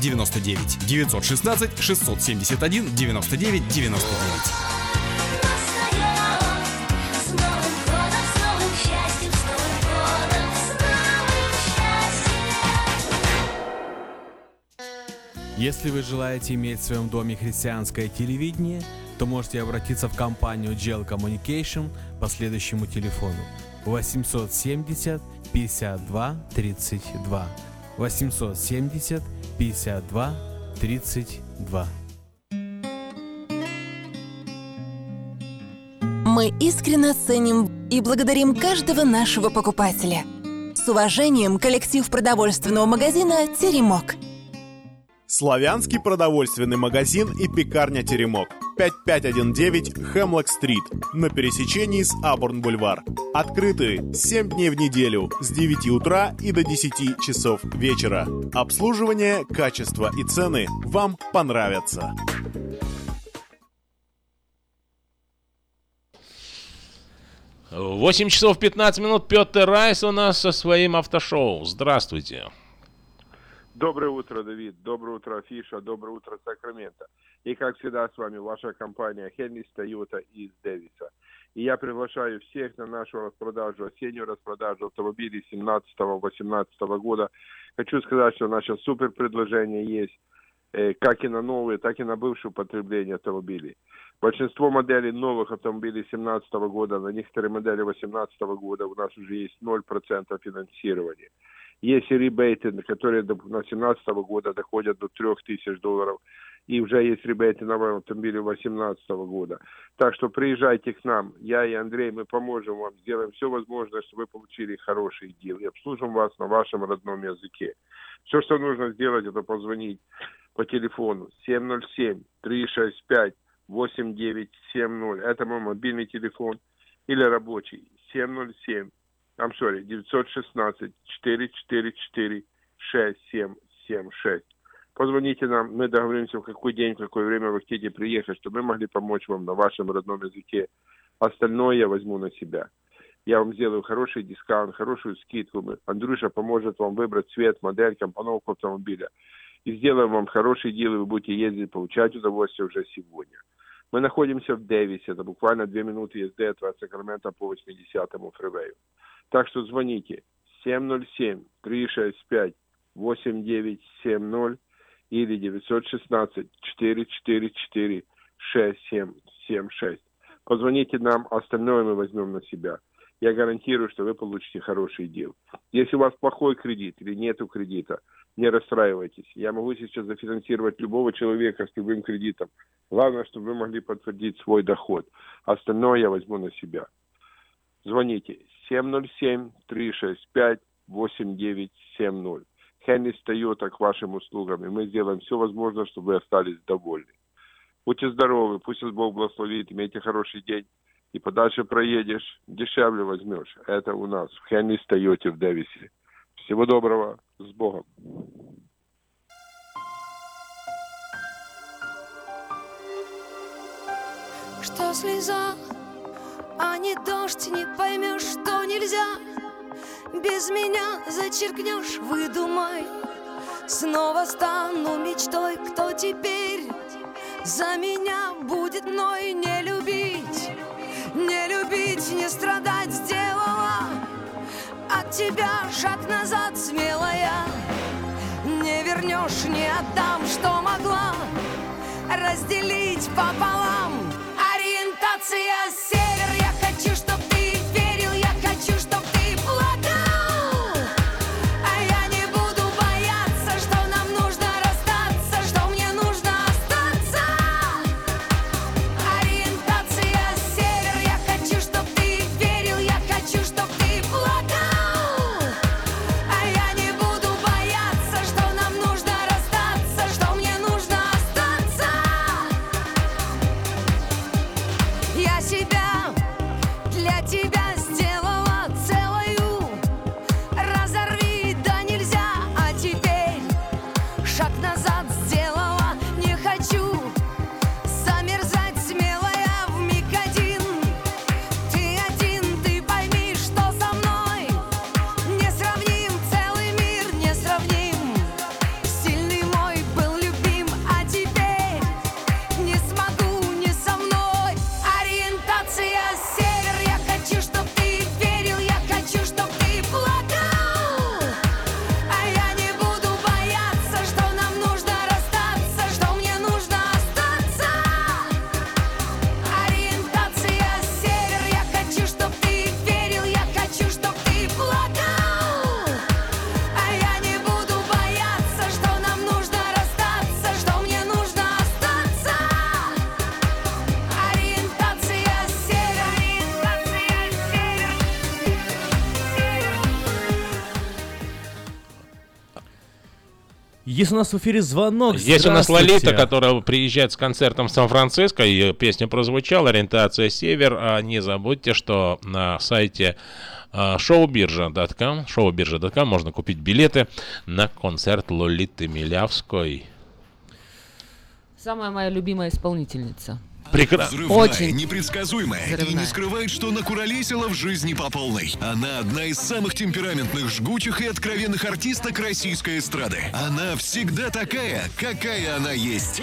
99 916 671 99 99. Если вы желаете иметь в своем доме христианское телевидение, то можете обратиться в компанию GEL Communication по следующему телефону 870 52 32 870 52 32 Мы искренне ценим и благодарим каждого нашего покупателя. С уважением, коллектив продовольственного магазина «Теремок». Славянский продовольственный магазин и пекарня «Теремок». 5519 Хемлок-стрит на пересечении с Абурн-бульвар. Открыты 7 дней в неделю с 9 утра и до 10 часов вечера. Обслуживание, качество и цены вам понравятся. Восемь часов 15 минут. Петр Райс у нас со своим автошоу. Здравствуйте. Доброе утро, Давид. Доброе утро, Афиша. Доброе утро, Сакраменто. И, как всегда, с вами ваша компания Хеннис Тойота из Дэвиса. И я приглашаю всех на нашу распродажу, осеннюю распродажу автомобилей 17-18 года. Хочу сказать, что наше супер предложение есть э, как и на новые, так и на бывшее употребление автомобилей. Большинство моделей новых автомобилей 2017 года, на некоторые модели 2018 года у нас уже есть 0% финансирования. Есть ребейты, которые до 2017 года доходят до 3000 долларов. И уже есть ребейты на автомобиле 2018 года. Так что приезжайте к нам. Я и Андрей, мы поможем вам. Сделаем все возможное, чтобы вы получили хороший дел. И обслужим вас на вашем родном языке. Все, что нужно сделать, это позвонить по телефону 707-365 8970. Это мой мобильный телефон или рабочий 707 I'm sorry, 916 444 6776. Позвоните нам, мы договоримся, в какой день, в какое время вы хотите приехать, чтобы мы могли помочь вам на вашем родном языке. Остальное я возьму на себя. Я вам сделаю хороший дискаунт, хорошую скидку. Андрюша поможет вам выбрать цвет, модель, компоновку автомобиля. И сделаем вам хороший дел, и вы будете ездить, получать удовольствие уже сегодня. Мы находимся в Дэвисе, это буквально две минуты езды от Сакрамента по 80-му фривею. Так что звоните 707-365-8970 или 916-444-6776. Позвоните нам, остальное мы возьмем на себя. Я гарантирую, что вы получите хороший дел. Если у вас плохой кредит или нету кредита, не расстраивайтесь. Я могу сейчас зафинансировать любого человека с любым кредитом. Главное, чтобы вы могли подтвердить свой доход. Остальное я возьму на себя. Звоните 707-365-8970. Хеннис Тойота к вашим услугам, и мы сделаем все возможное, чтобы вы остались довольны. Будьте здоровы, пусть вас Бог благословит, имейте хороший день. И подальше проедешь, дешевле возьмешь. Это у нас в Хеннис Тойоте в Дэвисе. Всего доброго, с Богом. Что слеза, а не дождь, не поймешь, что нельзя. Без меня зачеркнешь, выдумай. Снова стану мечтой, кто теперь за меня будет мной не любить, не любить, не страдать сделала. От тебя шаг назад смелая, не вернешь, не отдам, что могла разделить пополам. Ориентация север, Есть у нас в эфире звонок. Есть у нас. Лолита, которая приезжает с концертом в Сан-Франциско. Ее песня прозвучала, ориентация север. А не забудьте, что на сайте а, showbirja.com, showbirja.com можно купить билеты на концерт Лолиты Милявской. Самая моя любимая исполнительница. Прекра- Взрывная, Очень непредсказуемая и не взрывная. скрывает, что накуролесила в жизни по полной. Она одна из самых темпераментных, жгучих и откровенных артисток российской эстрады. Она всегда такая, какая она есть.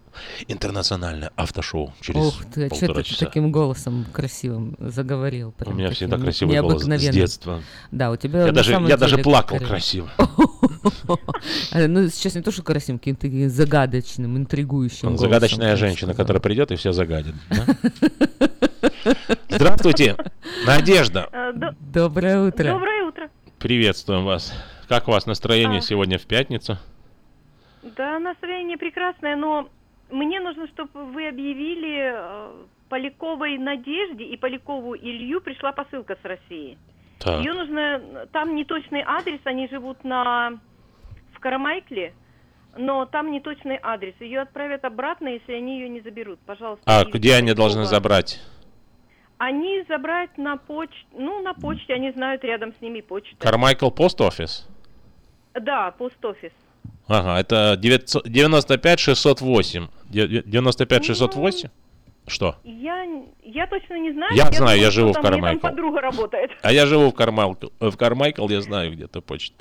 Интернациональное автошоу через Ух ты, а что ты часа. таким голосом красивым заговорил? Прям У меня всегда красивый голос с детства. Да, у тебя Я даже, я даже плакал красиво. красиво. А, Ну, сейчас не то, что красивым, каким-то загадочным, интригующим. Загадочная женщина, которая придет и все загадит. Здравствуйте, Надежда. Э, до- Доброе утро. Доброе утро. Приветствуем вас. Как у вас настроение А. сегодня в пятницу? Да, настроение прекрасное, но мне нужно, чтобы вы объявили э, Поляковой Надежде и Полякову Илью пришла посылка с России. Так. Ее нужно, там не точный адрес, они живут на в Карамайкле, но там не точный адрес. Ее отправят обратно, если они ее не заберут. Пожалуйста. А где они должны забрать? Они забрать на почте, ну, на почте, они знают, рядом с ними почта. Кармайкл Пост Офис? Да, пост-офис. Ага, это 900 95 608. Де- 95 608? Что? Я, я точно не знаю. Я знаю, я думаю, живу что в Кармайкл. там подруга работает. А я живу в Кармайкл, в Кармайкл, я знаю где-то почта.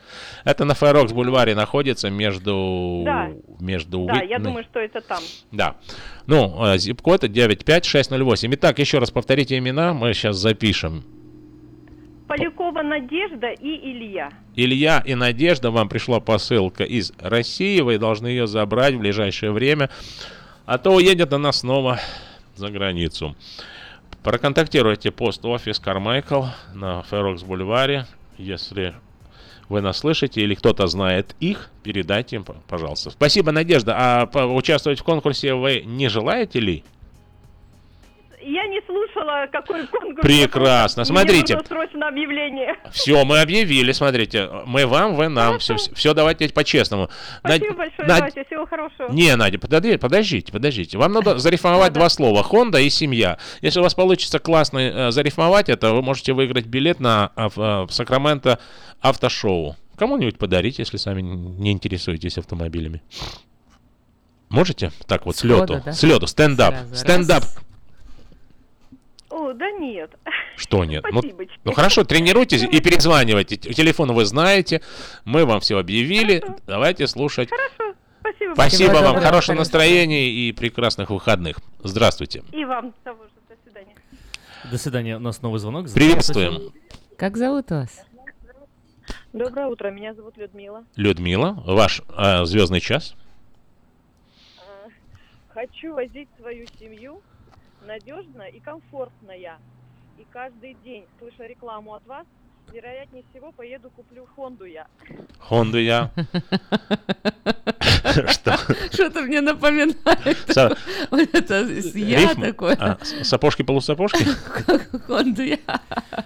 Это на Фэрокс бульваре находится между... Да. Между Да, я думаю, что это там. Да. Ну, э, зип-код 95608. Итак, еще раз повторите имена, мы сейчас запишем. Полякова Надежда и Илья. Илья и Надежда, вам пришла посылка из России, вы должны ее забрать в ближайшее время, а то уедет она снова за границу. Проконтактируйте пост-офис Кармайкл на Ферокс бульваре, если вы нас слышите или кто-то знает их, передайте им, пожалуйста. Спасибо, Надежда. А участвовать в конкурсе вы не желаете ли? Я не слушала, какой конкурс. Прекрасно. Мне Смотрите. нужно срочно объявление. Все, мы объявили, смотрите. Мы вам, вы нам. Все, все давайте по-честному. Спасибо Над- большое, Над- давайте, всего хорошего. Не, Надя, подожди, подождите, подождите. Вам надо зарифмовать два слова. Honda и семья. Если у вас получится классно э, зарифмовать это, вы можете выиграть билет на э, в Сакраменто автошоу. Кому-нибудь подарить, если сами не интересуетесь автомобилями. Можете? Так вот, с Сходу, лету. да? С лету, стендап. Сразу, Стендап. О, да нет. Что нет? Ну, ну хорошо, тренируйтесь и перезванивайте. Телефон вы знаете. Мы вам все объявили. Давайте слушать. Спасибо. Спасибо вам. большое. Хорошего настроения и прекрасных выходных. Здравствуйте. И вам того же. До свидания. До свидания. У нас новый звонок. Приветствуем. Как зовут вас? Доброе утро, меня зовут Людмила. Людмила, ваш э, звездный час. Хочу возить свою семью надежно и комфортно я. И каждый день, слыша рекламу от вас, вероятнее всего поеду куплю Хонду я. Хонду я. Что? Что-то мне напоминает. Это я такой. А, с- сапожки-полусапожки? Хонду я.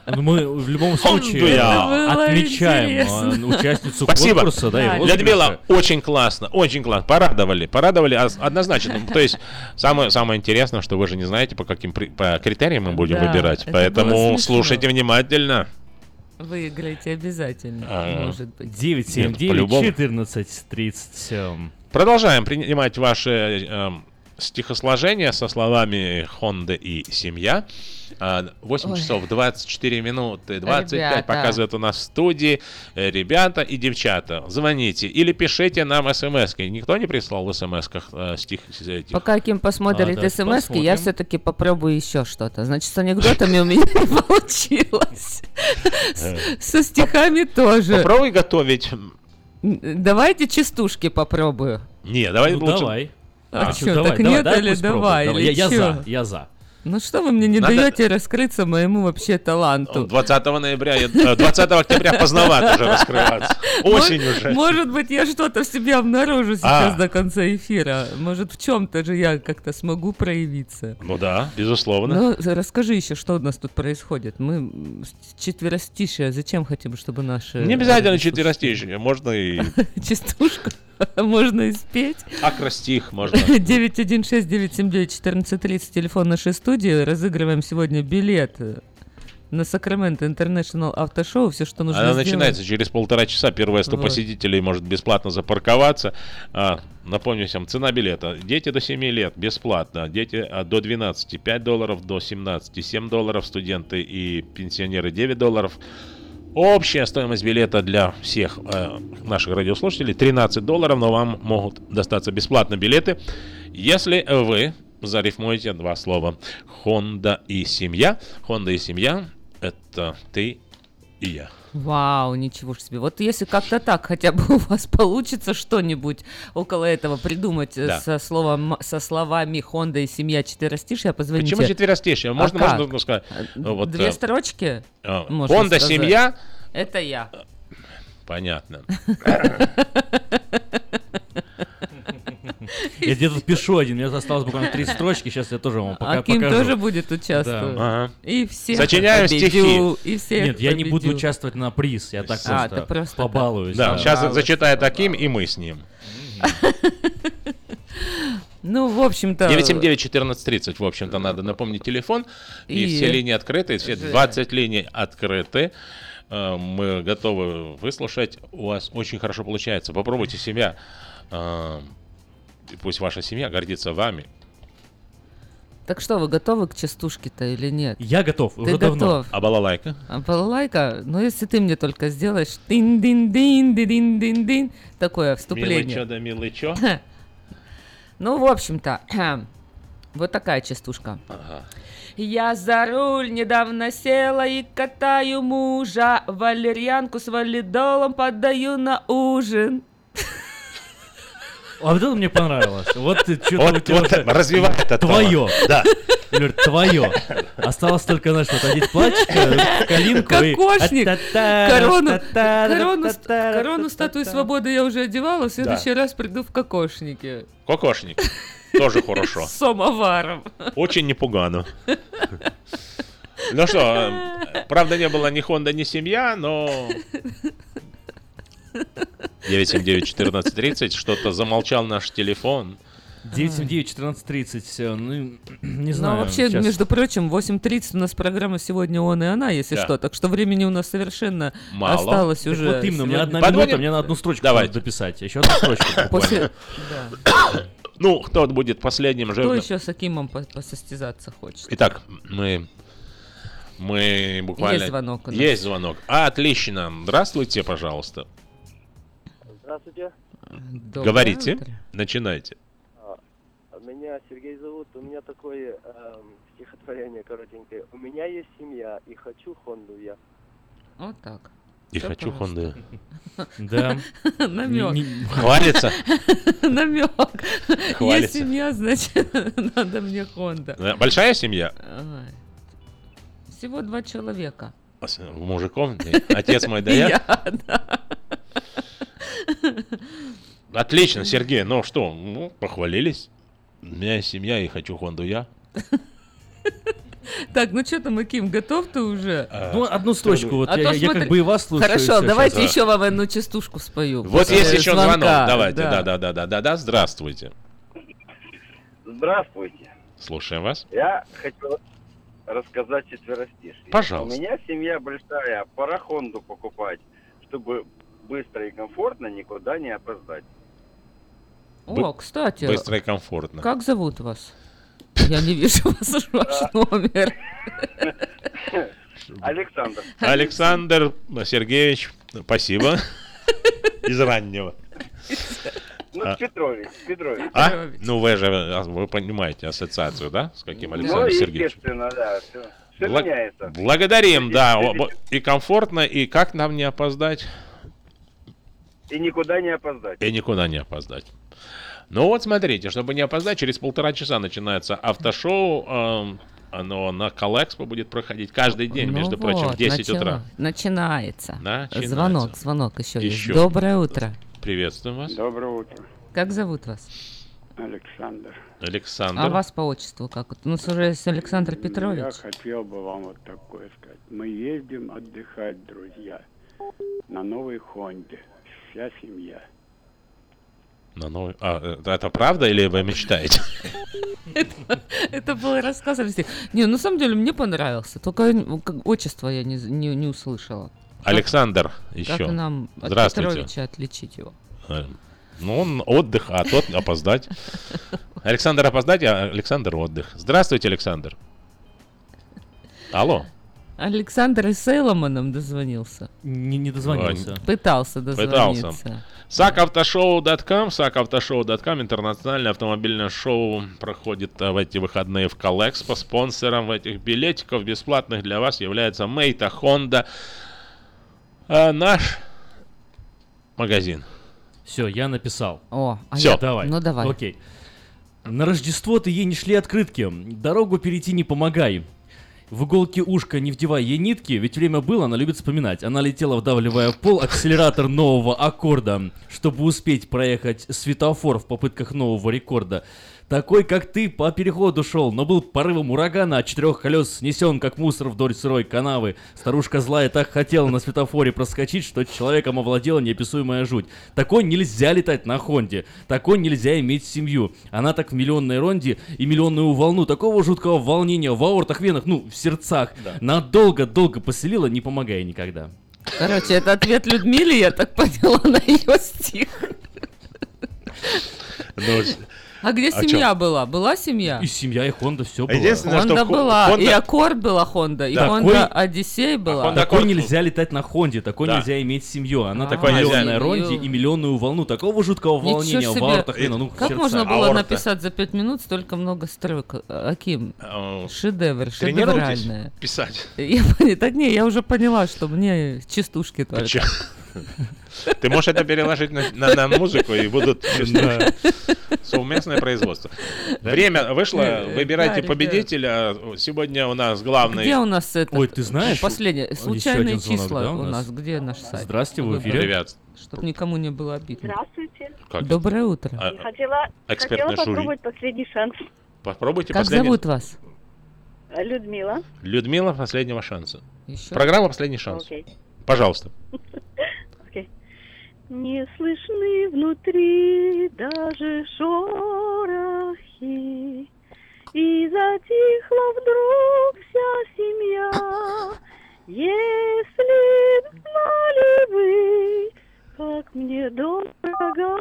Ну, мы в любом случае отмечаем э, участницу конкурса. Да, и Людмила, очень классно, очень классно. Порадовали, порадовали а- однозначно. То есть самое, самое интересное, что вы же не знаете, по каким критериям мы будем выбирать. Поэтому слушайте внимательно. Выиграете обязательно, А, может быть. 979 по-любому. 14 37. Продолжаем принимать ваши эм, стихосложения со словами Honda и семья. А, 8 Ой. часов 24 минуты 25 Ребята. показывает у нас в студии. Э, Ребята и девчата, звоните или пишите нам смс -ки. Никто не прислал в смс-ках э, стих этих? Пока Ким посмотрит А, да, смс я все-таки попробую еще что-то. Значит, с анекдотами у меня не получилось. С- Со стихами тоже. Попробуй готовить. Давайте частушки попробую. Не, давай Ну, лучше. давай. А А, чё, давай, так давай, нет давай или давай, Давай, или я, я за, я за. Ну что вы мне не Надо- даете раскрыться моему вообще таланту? 20 ноября, я- э, 20 октября поздновато уже раскрываться. Осень уже. Может быть, я что-то в себе обнаружу сейчас А. до конца эфира. Может, в чем-то же я как-то смогу проявиться. Ну да, безусловно. Ну, расскажи еще, что у нас тут происходит. Мы четверостишие зачем хотим, чтобы наши... Не обязательно четверостишие, можно и Частушку можно и спеть. акростих, можно. 916-979-1430, телефон нашей студии. Разыгрываем сегодня билет на Сакраменто Интернешнл Автошоу. Все, что нужно Она сделать. начинается через полтора часа. Первые 100 Вот. посетителей может бесплатно запарковаться. А, напомню всем, цена билета. Дети до 7 лет бесплатно. Дети а, до 12 5 долларов, до 17 7 долларов. Студенты и пенсионеры 9 долларов. Общая стоимость билета для всех э, наших радиослушателей 13 долларов, но вам могут достаться бесплатно билеты, если вы зарифмуете два слова Honda и семья. Honda и семья это ты и я. Вау, ничего ж себе. Вот если как-то так хотя бы у вас получится что-нибудь около этого придумать э, Да. со, словом, со словами Honda и семья четверостишья, позвоните. Почему четверостишие? Можно, А можно ну, сказать. ну, вот, Две э, строчки? а, можно Honda сказать. семья. Это я. Понятно. Я где-то пишу один, мне осталось буквально три строчки, сейчас я тоже вам пока А Ким покажу. тоже будет участвовать. Да. И всех Сочиняем стихи. И всех Нет, я не буду участвовать на приз, я так А, просто, ты просто побалуюсь. Да, сейчас Пожалуйста, зачитает таким, и мы с ним. Ну, в общем-то... 979-1430, в общем-то, надо напомнить телефон. И, И- все линии открыты, все 20 линий открыты. Э, Мы готовы выслушать. У вас очень хорошо получается. Попробуйте семья. э, и Пусть ваша семья гордится вами. Так что, вы готовы к частушке-то или нет? Я готов, Ты уже давно. готов? А балалайка? А балалайка? Ну, если ты мне только сделаешь дин дин дин дин дин дин дин такое Милый вступление. чё да милый чё? Ну, в общем-то, вот такая частушка. Я за руль недавно села и катаю мужа. Валерьянку с валидолом подаю на ужин. А вот это мне понравилось. Вот ты что-то Вот- у тебя вот уже развивай этот Твое. Да. Юль, твое. Осталось только, знаешь, вот одеть платьишко, калинку и... Кокошник. Корону, Та-та-та-та-та-та-та-та. корону, корону статуи свободы я уже одевала. В следующий раз приду в кокошнике. Кокошник. Тоже хорошо. С самоваром. Очень непугано. Ну что, э, правда не было ни Honda, ни семья, но... 979-1430, что-то замолчал наш телефон. 979-1430, ну, не Ну, знаю. вообще, сейчас. между прочим, 8.30 у нас программа сегодня он и она, если Да. что. Так что времени у нас совершенно Мало. осталось Так уже. вот именно, у меня сегодня. одна Подводим- минута, мне на одну строчку надо дописать. Еще одну строчку. После... Да. Ну, кто будет последним Кто жирным? еще с Акимом по- посостязаться хочет? Итак, мы... Мы буквально... Есть звонок у нас. Есть звонок. Отлично. Здравствуйте, пожалуйста. Здравствуйте. Доброе Говорите. утро. Начинайте. А, Меня Сергей зовут. У меня такое эм, стихотворение коротенькое. У меня есть семья и хочу Хонду я. Вот так. И Всё хочу. Honda. Да. Намек. Хвалится? Намек. Есть семья, значит, надо мне Хонда. Да, Большая семья? Всего два человека. А? Нет. Отец мой да я? Отлично, Сергей. Ну что, ну, похвалились. У меня есть семья и хочу Хонду я. Так, ну что там, Аким, готов ты уже? Ну, одну строчку. Вот А я, как бы и вас слушаю. Хорошо, давайте еще вам одну частушку спою. Вот есть еще звонок. Давайте, да. да, да, да, да, да, да, здравствуйте. Здравствуйте. Слушаем вас. Я хочу рассказать четверостишье. Пожалуйста. У меня семья большая, пора Хонду покупать, чтобы быстро и комфортно никуда не опоздать. О, кстати, Быстро и комфортно. как зовут вас? Я не вижу вас, ваш номер. Александр. Александр Сергеевич, спасибо. Из раннего. Ну, А. Петрович, Петрович. А? Ну вы же, а, вы понимаете ассоциацию, да? С каким Ну, Александром Сергеевичем? естественно, да. Все, все Бла- меняется. Благодарим, да. И комфортно, и как нам не опоздать? И никуда не опоздать. И никуда не опоздать. Ну вот смотрите, чтобы не опоздать, через полтора часа начинается автошоу. эм, Оно на Колэкспо будет проходить каждый день, Ну между прочим, в вот, 10 начало- утра. Начинается. Начинается. Звонок, звонок еще, Еще. есть. Доброе утро. Приветствуем вас. Доброе утро, Как зовут вас? Александр. Александр. А вас по отчеству как? вот? Ну, уже есть Александр Я Петрович. хотел бы вам вот такое сказать. Мы ездим отдыхать, друзья, на новой Хонде. Вся семья. На новый... А, это, это правда или вы мечтаете? Это был рассказ. Не, на самом деле мне понравился. Только ну, как- отчество я не, услышала. Александр Как еще. нам от. Петровича отличить его? Э, Ну, он отдых, а тот опоздать. Александр опоздать, а Александр отдых. Здравствуйте, Александр. Алло. Александр и Сейлома нам дозвонился. Не, не дозвонился. Пытался дозвониться. Пытался. SACAutoShow.com, SACAutoShow.com, интернациональное автомобильное шоу проходит а, в эти выходные в Колэкспо. Спонсором этих билетиков бесплатных для вас является Мейта Honda. А наш магазин. Все, я написал. О, а Всё. я- давай. ну давай. Окей. На Рождество ты ей не шли открытки. Дорогу перейти не помогай. В иголки ушка не вдевай ей нитки, ведь время было, она любит вспоминать. Она летела, вдавливая пол акселератор нового аккорда, чтобы успеть проехать светофор в попытках нового рекорда. Такой, как ты, по переходу шел, но был порывом урагана от четырех колес снесен, как мусор вдоль сырой канавы. Старушка злая так хотела на светофоре проскочить, что человеком овладела неописуемая жуть. Такой нельзя летать на Хонде. Такой нельзя иметь семью. Она так в миллионной ронде и миллионную волну такого жуткого волнения в аортах, венах, ну, в сердцах. Надолго-долго поселила, не помогая никогда. Короче, это ответ Людмиле, я так поняла, на ее стих. Ну, А где А семья чё? была? Была семья? И семья, и Хонда, все было. Единственное, что Хонда Хо- была, и Honda- Аккорд была Хонда, и Да. Хонда Такой- Одиссей была. Honda Такой Accord- нельзя летать на Хонде, такой Да. нельзя иметь семью. Она А, такая нельзя. миллионная ронде и миллионную волну. Такого жуткого Ничего волнения в аортах, венах, ну, Как сердцах. можно было Аорта. написать за пять минут столько много строк? А, Аким, шедевр, шедевральное. писать. Я так не, я уже поняла, что мне частушки только. Ты можешь это переложить на, на- на музыку и будут чувствовать совместное производство. Время вышло, выбирайте да, победителя. Сегодня у нас главный... Где у нас это? Ой, ты знаешь? Последнее. Случайные звонок, числа да, у у нас. нас? Где наш сайт? Здрасте, вы в эфире. Ребят, Чтобы никому не было обидно. Здравствуйте. как- Доброе утро. а, Хотела, хотела жюри. попробовать последний шанс. попробуйте Как последний... зовут вас? Людмила. Людмила последнего шанса. Еще? Программа «Последний шанс». Окей. Пожалуйста. Не слышны внутри даже шорохи, И затихла вдруг вся семья. Если б знали вы, как мне дорога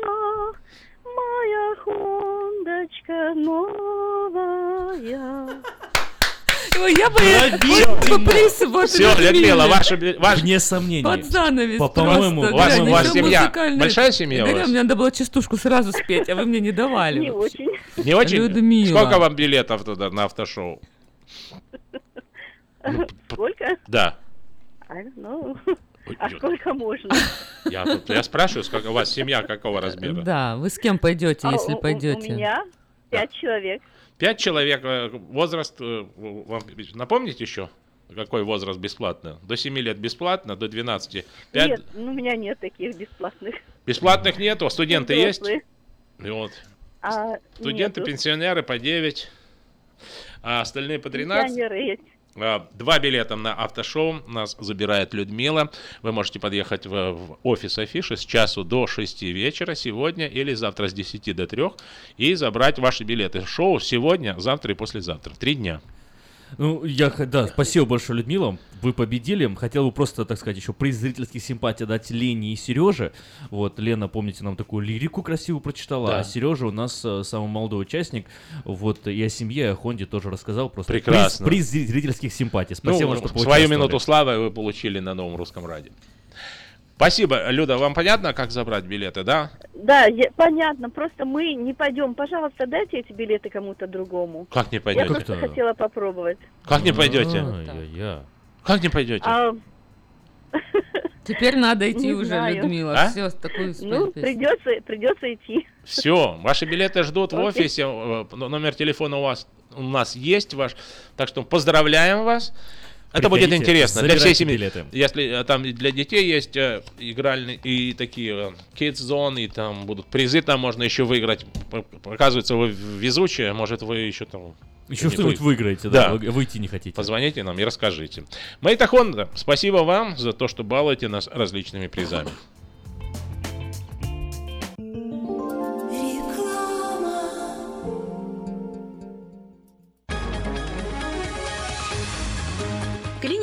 моя хондочка новая. Я бы вот Все. Людмила, ваша... ваш- Вне сомнений. Под занавес По- по-моему, вас ещё семья. Большая семья у вас? Мне надо было частушку сразу спеть, а вы мне не давали. Не очень. Не очень? Людмила. Сколько вам билетов туда на автошоу? Сколько? Да. А, ну, а сколько можно? Я, тут, я спрашиваю, сколько у вас семья какого размера? Да, вы с кем пойдете, А, если пойдете? У меня пять человек. Пять человек, э, возраст, э, вам напомните еще, какой возраст бесплатно? До 7 лет бесплатно, до 12. Пять... Нет, ну, у меня нет таких бесплатных. Бесплатных нету, студенты есть? Взрослые. И вот. А, Студенты, нету. пенсионеры по 9, а остальные по 13. Пенсионеры есть. А, Два билета на автошоу нас забирает Людмила. Вы можете подъехать в, в офис Афиши с часу до 6 вечера сегодня или завтра с 10 до 3 и забрать ваши билеты. Шоу сегодня, завтра и послезавтра. Три дня. Ну, я, да, спасибо большое, Людмила. Вы победили. Хотел бы просто, так сказать, еще приз зрительских симпатий дать Лене и Сереже. Вот, Лена, помните, нам такую лирику красивую прочитала, Да. а Сережа у нас э, самый молодой участник. Вот, и о семье, о Хонде тоже рассказал. Просто Прекрасно. Приз, приз зрительских симпатий. Спасибо, Ну, что свою минуту славы вы получили на новом русском радио. Спасибо, Люда. Вам понятно, как забрать билеты, да? Да, я- понятно. Просто мы не пойдем. Пожалуйста, дайте эти билеты кому-то другому. Как не Я пойдете? просто хотела попробовать. Как не пойдете? Как не пойдете? А, Теперь надо идти Не уже, знаю. Людмила. А? Все, такую ну, придется, придется идти. Все, ваши билеты ждут в Окей. офисе. э, Номер телефона у вас у нас есть ваш. Так что поздравляем вас. Это будет интересно для всей семьи. билеты. Если э, там для детей есть э, игральные и такие э, kids zone, и там будут призы, там можно еще выиграть. Оказывается, вы везучие, может вы еще там Еще что-нибудь выиграете, да, вы- выйти не хотите. Позвоните нам и расскажите. Мэйта Хонда, спасибо вам за то, что балуете нас различными призами. Калининград.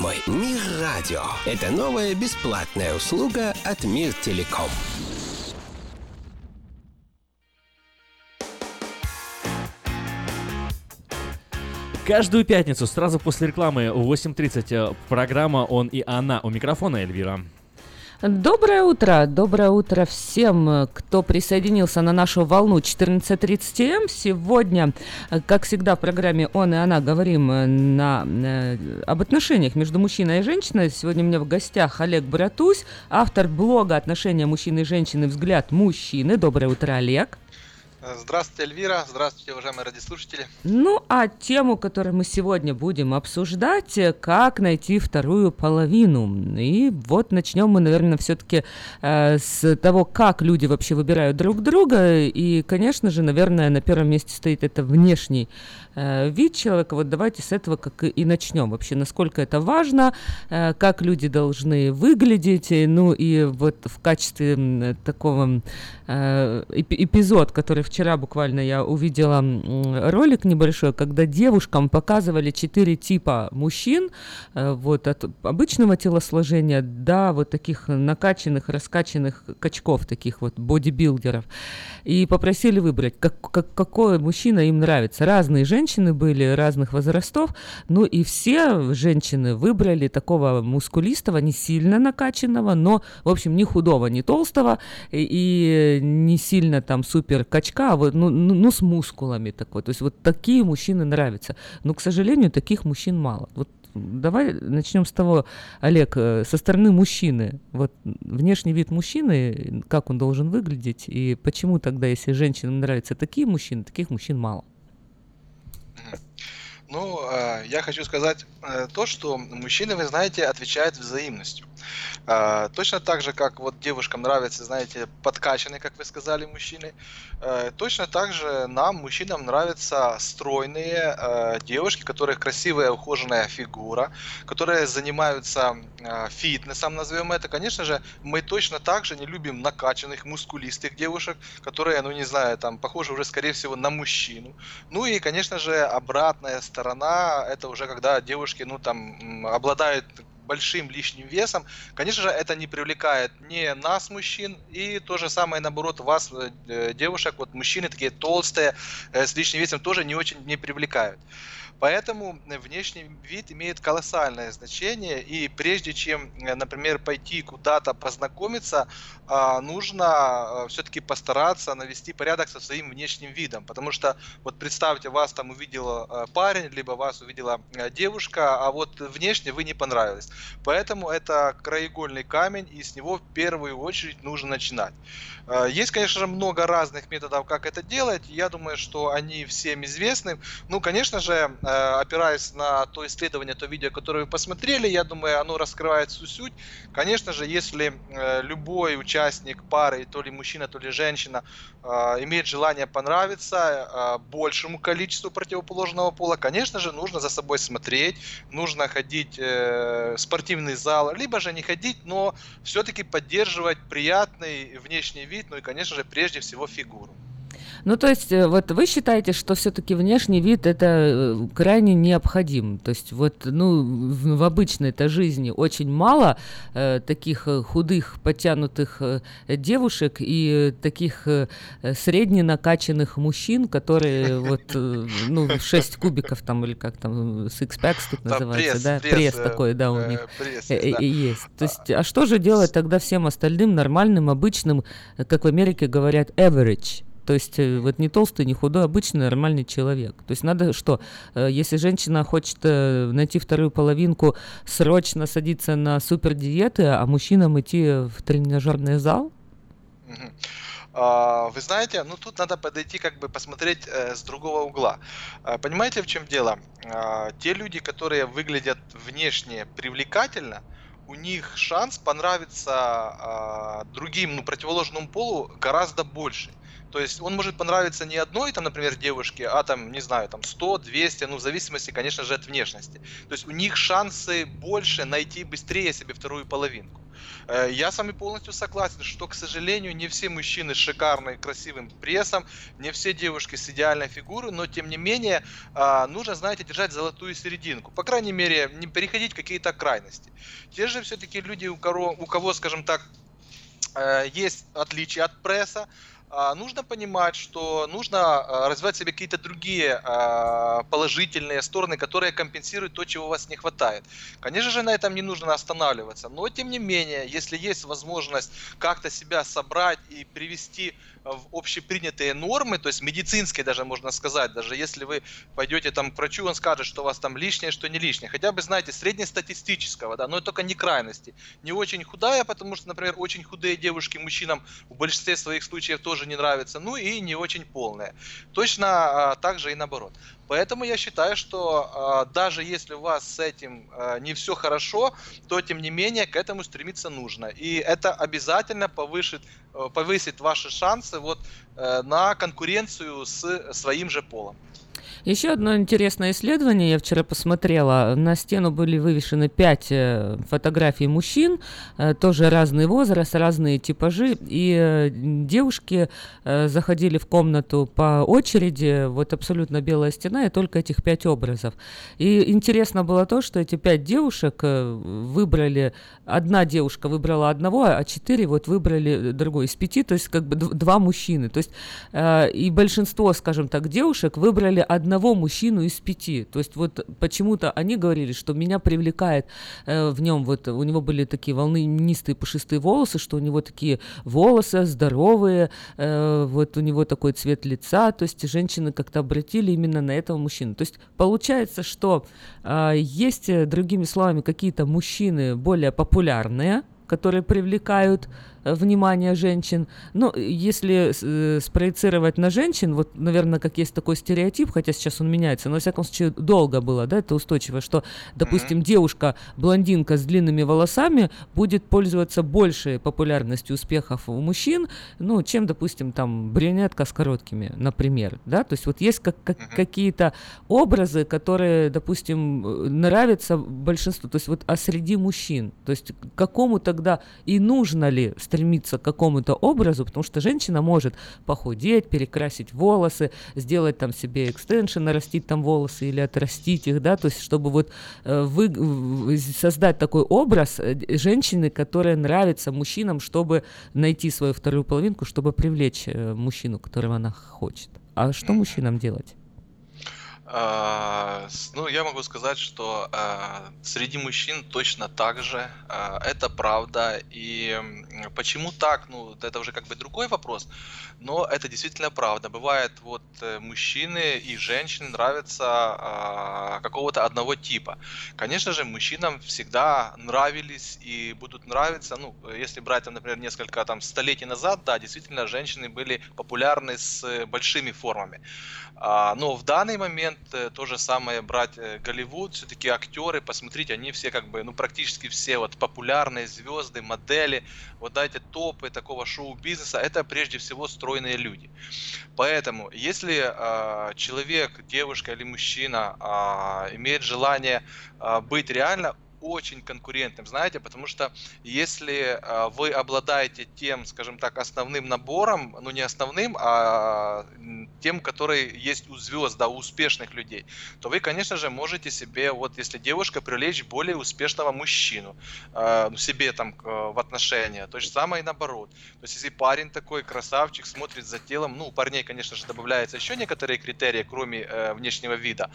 мой. Мир радио. Это новая бесплатная услуга от Мир Телеком. Каждую пятницу сразу после рекламы в 8.30 э, программа «Он и она». У микрофона Эльвира. Доброе утро, доброе утро всем, э, кто присоединился на нашу волну 14.30 М. Сегодня, э, как всегда, в программе «Он и она» говорим э, на, об отношениях между мужчиной и женщиной. Сегодня у меня в гостях Олег Братусь, автор блога «Отношения мужчины и женщины. Взгляд мужчины». Доброе утро, Олег. Здравствуйте, Эльвира. Здравствуйте, уважаемые радиослушатели. Ну, а тему, которую мы сегодня будем обсуждать, э, как найти вторую половину. И вот начнем мы, наверное, все-таки э, с того, как люди вообще выбирают друг друга. И, конечно же, наверное, на первом месте стоит это внешний вид человека. Вот давайте с этого как и начнем. Вообще, насколько это важно, э, как люди должны выглядеть. э, Ну и вот в качестве такого э, эпи- эпизод, который вчера буквально я увидела ролик небольшой, когда девушкам показывали четыре типа мужчин, э, вот от обычного телосложения до вот таких накачанных, раскачанных качков, таких вот бодибилдеров, и попросили выбрать, как, как- какой мужчина им нравится. Разные женщины были разных возрастов, ну и все женщины выбрали такого мускулистого, не сильно накачанного, но, в общем, не худого, не толстого, и, и не сильно там супер качка, а вот, ну, ну, ну, с мускулами такой. То есть вот такие мужчины нравятся. Но, к сожалению, таких мужчин мало. Вот давай начнем с того, Олег, э, со стороны мужчины. Вот внешний вид мужчины, как он должен выглядеть, и почему тогда, если женщинам нравятся такие мужчины, таких мужчин мало? Ну, э, я хочу сказать э, то, что мужчины, вы знаете, отвечают взаимностью. Э, точно так же, как вот девушкам нравятся, знаете, подкачанные, как вы сказали, мужчины, э, точно так же нам, мужчинам, нравятся стройные э, девушки, у которых красивая, ухоженная фигура, которые занимаются фитнесом, назовем это. Конечно же, мы точно так же не любим накачанных, мускулистых девушек, которые, ну не знаю, там, похожи уже, скорее всего, на мужчину. Ну и, конечно же, обратная сторона, это уже когда девушки, ну там, обладают большим лишним весом, конечно же, это не привлекает ни нас, мужчин, и то же самое, наоборот, вас, э, девушек, вот мужчины такие толстые, э, с лишним весом тоже не очень не привлекают. Поэтому внешний вид имеет колоссальное значение, и прежде чем, э, например, пойти куда-то познакомиться, нужно э, все-таки постараться навести порядок со своим внешним видом, потому что вот представьте, вас там увидел э, парень, либо вас увидела девушка, а вот внешне вы не понравились. Поэтому это краеугольный камень, и с него в первую очередь нужно начинать. Есть, конечно же, много разных методов, как это делать. Я думаю, что они всем известны. Ну, конечно же, Э, опираясь на то исследование, то видео, которое вы посмотрели, я думаю, оно раскрывает всю суть. Конечно же, если э, любой участник пары, то ли мужчина, то ли женщина, э, имеет желание понравиться большему количеству противоположного пола, конечно же, нужно за собой смотреть, нужно ходить в спортивный зал, либо же не ходить, но все-таки поддерживать приятный внешний вид, ну и, конечно же, прежде всего фигуру. Ну, то есть, э, вот вы считаете, что все-таки внешний вид это э, крайне необходим. То есть, вот, ну, в, в обычной-то жизни очень мало э, таких э, худых, подтянутых э, девушек и таких э, средне накачанных мужчин, которые вот, э, ну, 6 кубиков там, или как там, six packs тут называется, пресс, да? Пресс, пресс такой, да, у них пресс, э, да. есть. То есть, а что же делать тогда всем остальным нормальным, обычным, как в Америке говорят, average? То есть э, вот не толстый, не худой, обычный нормальный человек. То есть надо что, э, если женщина хочет э, найти вторую половинку, срочно садиться на супер диеты, а мужчинам идти в тренажерный зал? А, вы знаете, ну тут надо подойти, как бы посмотреть с другого угла. Понимаете, в чем дело? Э, те люди, которые выглядят внешне привлекательно, у них шанс понравиться э, другим, ну, противоположному полу гораздо больше. То есть он может понравиться не одной, там, например, девушке, а там, не знаю, там 100, 200, ну, в зависимости, конечно же, от внешности. То есть у них шансы больше найти быстрее себе вторую половинку. Э, я с вами полностью согласен, что, к сожалению, не все мужчины с шикарным красивым прессом, не все девушки с идеальной фигурой, но, тем не менее, а, нужно, знаете, держать золотую серединку. По крайней мере, не переходить в какие-то крайности. Те же все-таки люди, у кого, у кого скажем так, э, есть отличия от пресса, нужно понимать, что нужно а, развивать себе какие-то другие а, положительные стороны, которые компенсируют то, чего у вас не хватает. Конечно же, на этом не нужно останавливаться, но тем не менее, если есть возможность как-то себя собрать и привести в общепринятые нормы, то есть медицинские даже можно сказать, даже если вы пойдете там к врачу, он скажет, что у вас там лишнее, что не лишнее, хотя бы, знаете, среднестатистического, да, но только не крайности. Не очень худая, потому что, например, очень худые девушки мужчинам в большинстве своих случаев тоже не нравятся, ну и не очень полные. Точно а, так же и наоборот. Поэтому я считаю, что э, даже если у вас с этим э, не все хорошо, то тем не менее к этому стремиться нужно. И это обязательно повышит, э, повысит ваши шансы вот, э, на конкуренцию с своим же полом. Еще одно интересное исследование я вчера посмотрела. На стену были вывешены пять э, фотографий мужчин, э, тоже разный возраст, разные типажи. И э, девушки заходили в комнату по очереди, вот абсолютно белая стена, и только этих пять образов. И интересно было то, что эти пять девушек выбрали, одна девушка выбрала одного, а четыре вот выбрали другой из пяти, то есть как бы два мужчины. То есть и большинство, скажем так, девушек выбрали одного одного мужчину из пяти. То есть вот почему-то они говорили, что меня привлекает э, в нем, вот у него были такие волнистые пушистые волосы, что у него такие волосы здоровые, э, вот у него такой цвет лица, то есть женщины как-то обратили именно на этого мужчину. То есть получается, что э, есть, другими словами, какие-то мужчины более популярные, которые привлекают э, внимание женщин. Но если э, спроецировать на женщин, вот, наверное, как есть такой стереотип, хотя сейчас он меняется, но, во всяком случае, долго было, да, это устойчиво, что, допустим, девушка, блондинка с длинными волосами будет пользоваться большей популярностью успехов у мужчин, ну, чем, допустим, там, брюнетка с короткими, например, да, то есть вот есть как, как, какие-то образы, которые, допустим, нравятся большинству, то есть вот, а среди мужчин, то есть какому тогда и нужно ли стремиться к какому-то образу, потому что женщина может похудеть, перекрасить волосы, сделать там себе экстеншн, нарастить там волосы или отрастить их, да, то есть чтобы вот э, вы, создать такой образ э, женщины, которая нравится мужчинам, чтобы найти свою вторую половинку, чтобы привлечь э, мужчину, которого она хочет. А что мужчинам делать? А, ну, я могу сказать, что а, среди мужчин точно так же. А, это правда. И почему так? Ну, это уже как бы другой вопрос. Но это действительно правда. Бывает, вот э, мужчины и женщины нравятся какого-то одного типа. Конечно же, мужчинам всегда нравились и будут нравиться. Ну, если брать, там, например, несколько там столетий назад, да, действительно, женщины были популярны с большими формами. Но в данный момент Э, то же самое брать э, Голливуд, все-таки актеры, посмотрите, они все как бы, ну практически все вот популярные звезды, модели, вот да, эти топы такого шоу-бизнеса, это прежде всего стройные люди. Поэтому, если э, человек, девушка или мужчина э, имеет желание э, быть реально очень конкурентным, знаете, потому что если э, вы обладаете тем, скажем так, основным набором, ну не основным, а тем, который есть у звезд, да, у успешных людей, то вы, конечно же, можете себе, вот если девушка, привлечь более успешного мужчину э, себе там э, в отношения, то же самое и наоборот. То есть если парень такой красавчик, смотрит за телом, ну у парней, конечно же, добавляются еще некоторые критерии, кроме э, внешнего вида,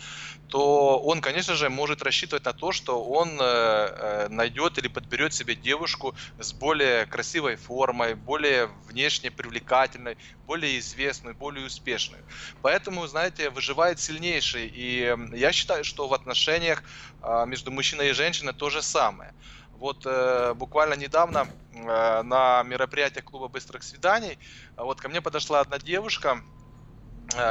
то он, конечно же, может рассчитывать на то, что он э, Э, найдет или подберет себе девушку с более красивой формой, более внешне привлекательной, более известной, более успешной. Поэтому, знаете, выживает сильнейший. И я считаю, что в отношениях а, между мужчиной и женщиной то же самое. Вот э, буквально недавно э, на мероприятии клуба быстрых свиданий вот ко мне подошла одна девушка, Э,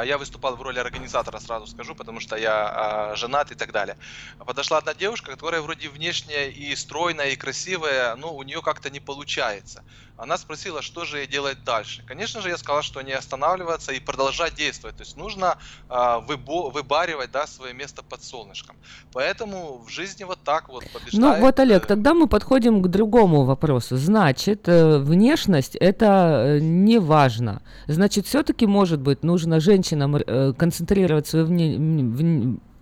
я выступал в роли организатора, сразу скажу, потому что я э, женат и так далее. Подошла одна девушка, которая вроде внешне и стройная, и красивая, но у нее как-то не получается. Она спросила, что же ей делать дальше. Конечно же, я сказал, что не останавливаться и продолжать действовать. То есть нужно э, выбо- выбаривать да, свое место под солнышком. Поэтому в жизни вот так вот побеждает. Ну вот, Олег, тогда мы подходим к другому вопросу. Значит, э, внешность это э, не важно. Значит, все-таки, может быть, нужно женщинам э, концентрировать свое вне,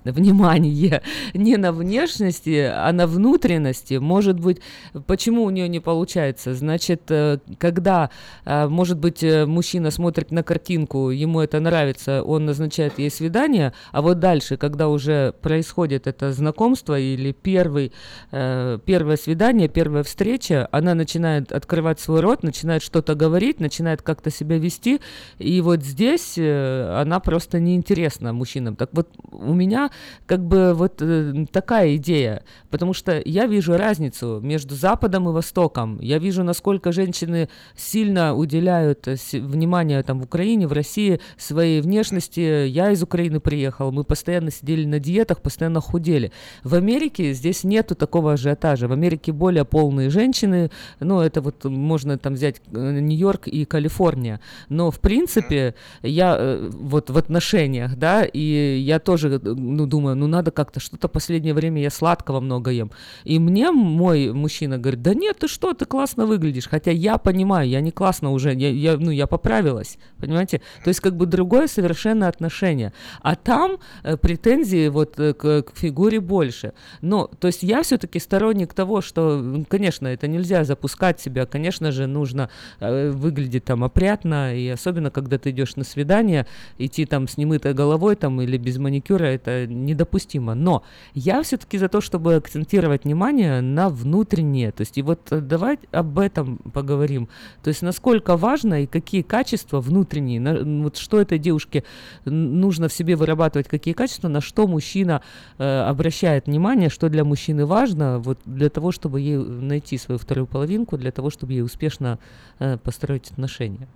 внимание не на внешности, а на внутренности. Может быть, почему у нее не получается? Значит, э, когда, э, может быть, э, мужчина смотрит на картинку, ему это нравится, он назначает ей свидание, а вот дальше, когда уже происходит это знакомство или первый, первое свидание, первая встреча, она начинает открывать свой рот, начинает что-то говорить, начинает как-то себя вести, и вот здесь она просто неинтересна мужчинам. Так вот, у меня как бы вот э, такая идея, потому что я вижу разницу между Западом и Востоком. Я вижу, насколько женщины сильно уделяют э, внимание там в Украине, в России своей внешности. Я из Украины приехал, мы постоянно сидели на диетах, постоянно худели. В Америке здесь нету такого ажиотажа. В Америке более полные женщины, ну это вот можно там взять э, Нью-Йорк и Калифорния. Но в принципе я вот в отношениях, да, и я тоже ну, думаю, ну надо как-то что-то последнее время я сладкого много ем. И мне мой мужчина говорит, да нет, ты что, ты классно выглядишь. Хотя я понимаю, я не классно уже, я, я, ну, я поправилась, понимаете? То есть как бы другое совершенно отношение. А там э, претензии вот э, к, к фигуре больше. Но, то есть я все-таки сторонник того, что, конечно, это нельзя запускать себя, конечно же, нужно э, выглядеть там опрятно, и особенно, когда ты идешь на свидание, идти там с немытой головой там или без маникюра, это недопустимо. Но я все-таки за то, чтобы акцентировать внимание на внутреннее. То есть и вот э, давай об этом поговорим. То есть насколько важно и какие качества внутренние, на, вот что этой девушке нужно в себе вырабатывать, какие качества, на что мужчина э, обращает внимание, что для мужчины важно, вот для того, чтобы ей найти свою вторую половинку, для того, чтобы ей успешно э, построить отношения.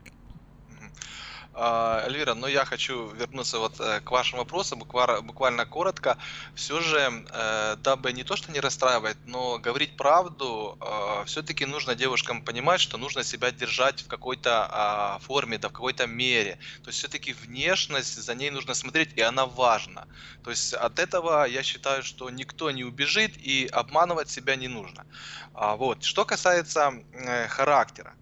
А, Эльвира, но я хочу вернуться вот э, к вашему вопросу буквально, буквально коротко. Все же, э, дабы не то, что не расстраивать, но говорить правду, э, все-таки нужно девушкам понимать, что нужно себя держать в какой-то а, форме, да в какой-то мере. То есть все-таки внешность, за ней нужно смотреть, и она важна. То есть от этого я считаю, что никто не убежит, и обманывать себя не нужно. А, вот. Что касается характера.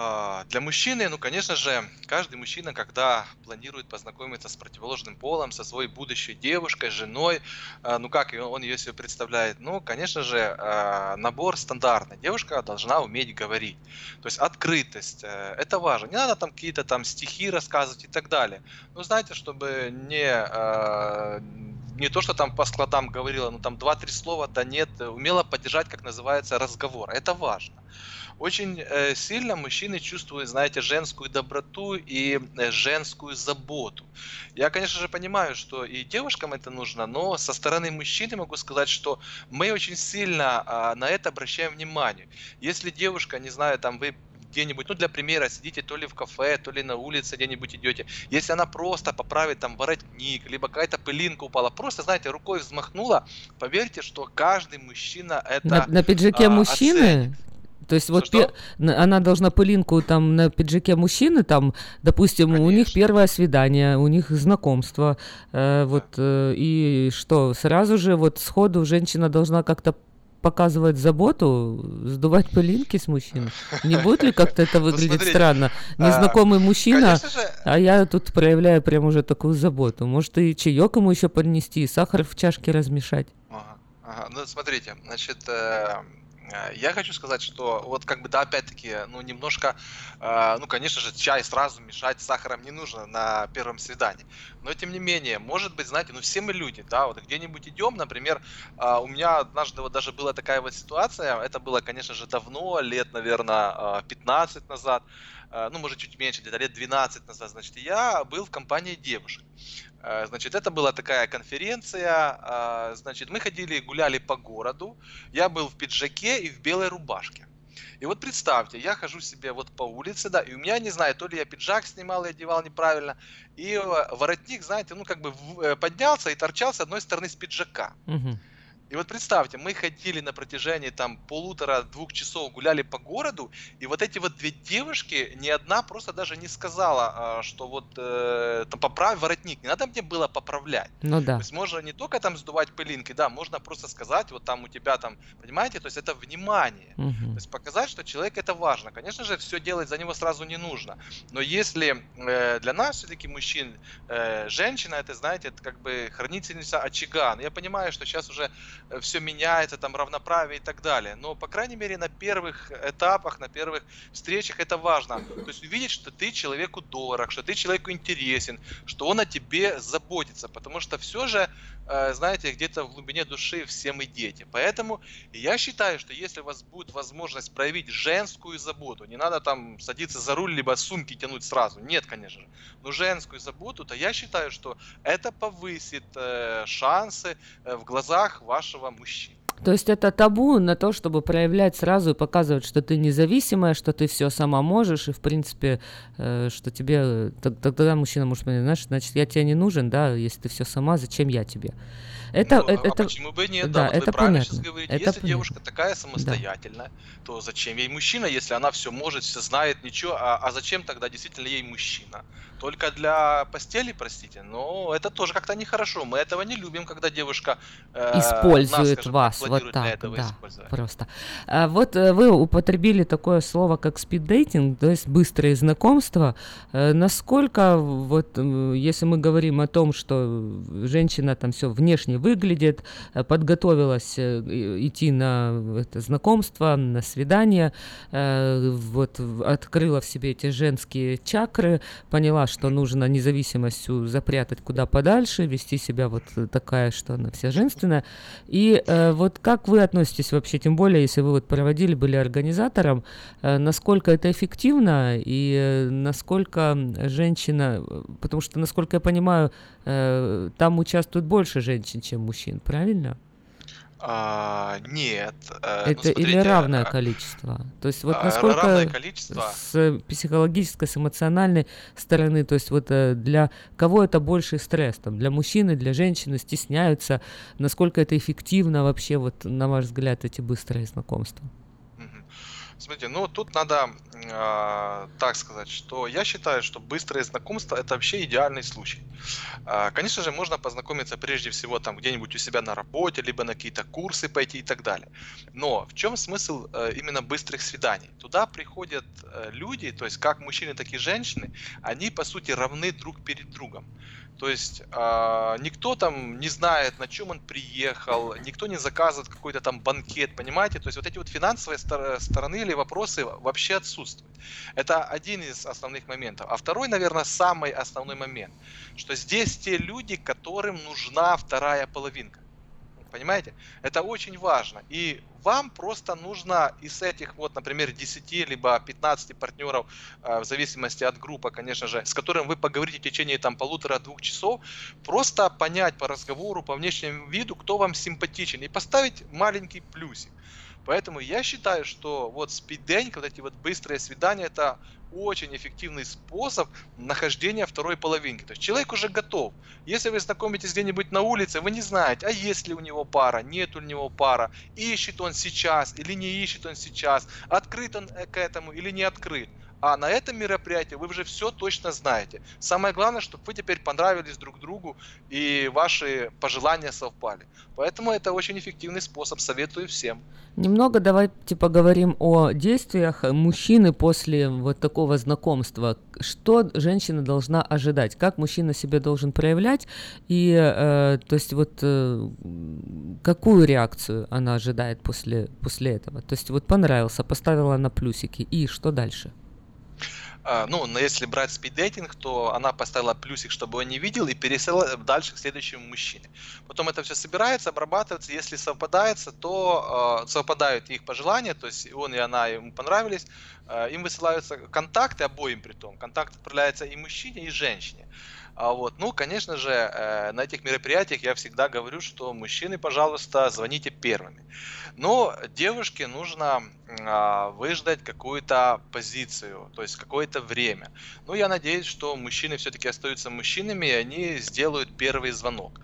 А, для мужчины, ну, конечно же, каждый мужчина, когда планирует познакомиться с противоположным полом, со своей будущей девушкой, женой, а, ну, как он ее себе представляет? Ну, конечно же, а, набор стандартный. Девушка должна уметь говорить. То есть открытость, э, это важно. Не надо там какие-то там стихи рассказывать и так далее. Ну, знаете, чтобы не не то, что там по складам говорила, ну там два-три слова, да нет, умела поддержать, как называется, разговор. Это важно очень э, сильно мужчины чувствуют, знаете, женскую доброту и э, женскую заботу. Я, конечно же, понимаю, что и девушкам это нужно, но со стороны мужчины могу сказать, что мы очень сильно э, на это обращаем внимание. Если девушка, не знаю, там вы где-нибудь, ну для примера, сидите то ли в кафе, то ли на улице где-нибудь идете, если она просто поправит там воротник, либо какая-то пылинка упала, просто, знаете, рукой взмахнула, поверьте, что каждый мужчина это На, на пиджаке а, мужчины? Оценит. То есть вот пе- она должна пылинку там на пиджаке мужчины, там, допустим, Конечно. у них первое свидание, у них знакомство, э, вот, э, и что, сразу же вот сходу женщина должна как-то показывать заботу, сдувать пылинки с мужчиной? Не будет ли как-то это ну, выглядеть странно? А, Незнакомый мужчина, а я тут проявляю прям уже такую заботу. Может, и чаек ему еще поднести, сахар в чашке размешать? Ага, ага. Ну, смотрите, значит, Э, я хочу сказать, что вот как бы, да, опять-таки, ну, немножко, э, ну, конечно же, чай сразу мешать сахаром не нужно на первом свидании. Но, тем не менее, может быть, знаете, ну, все мы люди, да, вот где-нибудь идем, например, э, у меня однажды вот даже была такая вот ситуация, это было, конечно же, давно, лет, наверное, 15 назад, ну, может, чуть меньше, где-то лет 12 назад, значит, я был в компании девушек. Э, значит, это была такая конференция. А, значит, мы ходили, гуляли по городу. Я был в пиджаке и в белой рубашке. И вот представьте, я хожу себе вот по улице, да, и у меня, не знаю, то ли я пиджак снимал и одевал неправильно, и э, воротник, знаете, ну как бы э, поднялся и торчал с одной стороны с пиджака. Угу. И вот представьте, мы ходили на протяжении там полутора-двух часов, гуляли по городу, и вот эти вот две девушки, ни одна просто даже не сказала, а, что вот э, там поправь воротник, не надо мне было поправлять. Ну да. То есть можно не только там сдувать пылинки, да, можно просто сказать, вот там у тебя там, понимаете, то есть это внимание. Угу. То есть показать, что человек это важно. Конечно же, все делать за него сразу не нужно. Но если э, для нас все-таки мужчин, э, женщина, это, знаете, это как бы хранительница очага. Но я понимаю, что сейчас уже все меняется, там равноправие и так далее. Но, по крайней мере, на первых этапах, на первых встречах это важно. То есть увидеть, что ты человеку дорог, что ты человеку интересен, что он о тебе заботится. Потому что все же, э, знаете, где-то в глубине души все мы дети. Поэтому я считаю, что если у вас будет возможность проявить женскую заботу, не надо там садиться за руль, либо сумки тянуть сразу. Нет, конечно же. Но женскую заботу, то я считаю, что это повысит э, шансы э, в глазах вашего вашего мужчины. То есть это табу на то, чтобы проявлять сразу и показывать, что ты независимая, что ты все сама можешь, и в принципе, э, что тебе тогда мужчина может понять, знаешь, значит, я тебе не нужен, да, если ты все сама, зачем я тебе? Это, ну, это, а почему бы нет? Да, да вот это вы правильно понятно. сейчас говорите. Это если понятно. девушка такая самостоятельная, да. то зачем ей мужчина, если она все может, все знает, ничего, а, а зачем тогда действительно ей мужчина? Только для постели, простите, но это тоже как-то нехорошо. Мы этого не любим, когда девушка э, использует нас, вас вот так, да, просто. А вот э, вы употребили такое слово, как спиддейтинг, то есть быстрые знакомства. Э, насколько вот, э, если мы говорим о том, что женщина там все внешне выглядит, подготовилась идти на это знакомство, на свидание, вот открыла в себе эти женские чакры, поняла, что нужно независимость всю запрятать куда подальше, вести себя вот такая, что она вся женственная. И э, вот как вы относитесь вообще, тем более, если вы вот проводили, были организатором, э, насколько это эффективно и э, насколько женщина, э, потому что, насколько я понимаю, э, там участвует больше женщин, чем мужчин, правильно? А, нет. э, ну, Это или смотрите, равное э, количество? То есть вот а, насколько равное количество? с психологической, с эмоциональной стороны, то есть вот для кого это больший стресс? Там, для мужчины, для женщины стесняются? Насколько это эффективно вообще, вот на ваш взгляд, эти быстрые знакомства? Смотрите, ну тут надо э, так сказать, что я считаю, что быстрое знакомство это вообще идеальный случай. Э, конечно же, можно познакомиться прежде всего там где-нибудь у себя на работе, либо на какие-то курсы пойти и так далее. Но в чем смысл э, именно быстрых свиданий? Туда приходят э, люди, то есть как мужчины, так и женщины, они по сути равны друг перед другом. То есть э, никто там не знает, на чем он приехал, никто не заказывает какой-то там банкет, понимаете? То есть вот эти вот финансовые стор- стороны или вопросы вообще отсутствуют. Это один из основных моментов. А второй, наверное, самый основной момент, что здесь те люди, которым нужна вторая половинка. Понимаете? Это очень важно. И вам просто нужно из этих вот, например, 10 либо 15 партнеров, э, в зависимости от группы, конечно же, с которым вы поговорите в течение там полутора-двух часов, просто понять по разговору, по внешнему виду, кто вам симпатичен, и поставить маленький плюсик. Поэтому я считаю, что вот спиддейнг, вот эти вот быстрые свидания, это очень эффективный способ нахождения второй половинки. То есть человек уже готов. Если вы знакомитесь где-нибудь на улице, вы не знаете, а есть ли у него пара, нет у него пара, ищет он сейчас или не ищет он сейчас, открыт он к этому или не открыт. А на этом мероприятии вы уже все точно знаете. Самое главное, чтобы вы теперь понравились друг другу и ваши пожелания совпали. Поэтому это очень эффективный способ, советую всем. Немного давайте поговорим о действиях мужчины после вот такого знакомства. Что женщина должна ожидать? Как мужчина себя должен проявлять? И, э, то есть, вот э, какую реакцию она ожидает после, после этого? То есть, вот понравился, поставила на плюсики. И что дальше? А, ну, если брать спиддейтинг, то она поставила плюсик, чтобы он не видел, и пересела дальше к следующему мужчине. Потом это все собирается, обрабатывается. Если совпадается, то э, совпадают их пожелания, то есть он и она ему понравились, э, им высылаются контакты обоим при том. Контакт отправляется и мужчине, и женщине. А вот, ну, конечно же, э, на этих мероприятиях я всегда говорю, что мужчины, пожалуйста, звоните первыми. Но девушке нужно а, выждать какую-то позицию, то есть какое-то время. Ну, я надеюсь, что мужчины все-таки остаются мужчинами, и они сделают первый звонок.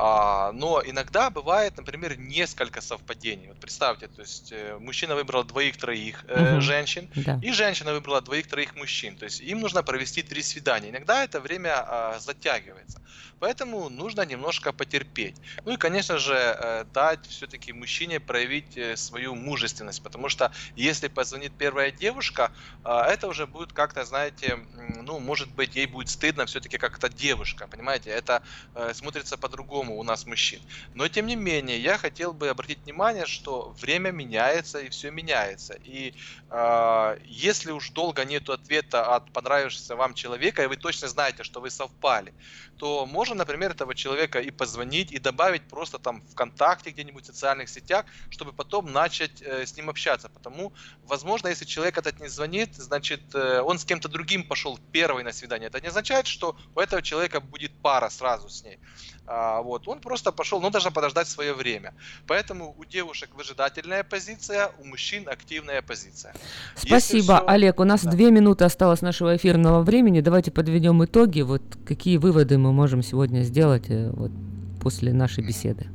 А, но иногда бывает, например, несколько совпадений. Вот представьте, то есть э, мужчина выбрал двоих-троих э, Мгм. женщин, Да. и женщина выбрала двоих-троих мужчин. То есть им нужно провести три свидания. Иногда это время а, затягивается. Поэтому нужно немножко потерпеть. Ну и, конечно же, э, дать все-таки мужчине проявить э, свою мужественность. Потому что если позвонит первая девушка, а, это уже будет как-то, знаете, ну, может быть, ей будет стыдно все-таки как-то девушка, понимаете? Это э, смотрится по-другому у нас мужчин. Но, тем не менее, я хотел бы обратить внимание, что время меняется и все меняется. И а, если уж долго нет ответа от понравившегося вам человека, и вы точно знаете, что вы совпали, то можно, например, этого человека и позвонить, и добавить просто там ВКонтакте, где-нибудь в социальных сетях, чтобы потом начать э, с ним общаться. Потому, возможно, если человек этот не звонит, значит, э, он с кем-то другим пошел первый на свидание. Это не означает, что у этого человека будет пара сразу с ней. А, вот, он просто пошел, но должен подождать свое время. Поэтому у девушек выжидательная позиция, у мужчин активная позиция. Спасибо, всё- Олег. У нас две минуты осталось нашего эфирного времени. Давайте подведем итоги. Вот какие выводы мы можем сегодня сделать э, вот, после нашей беседы.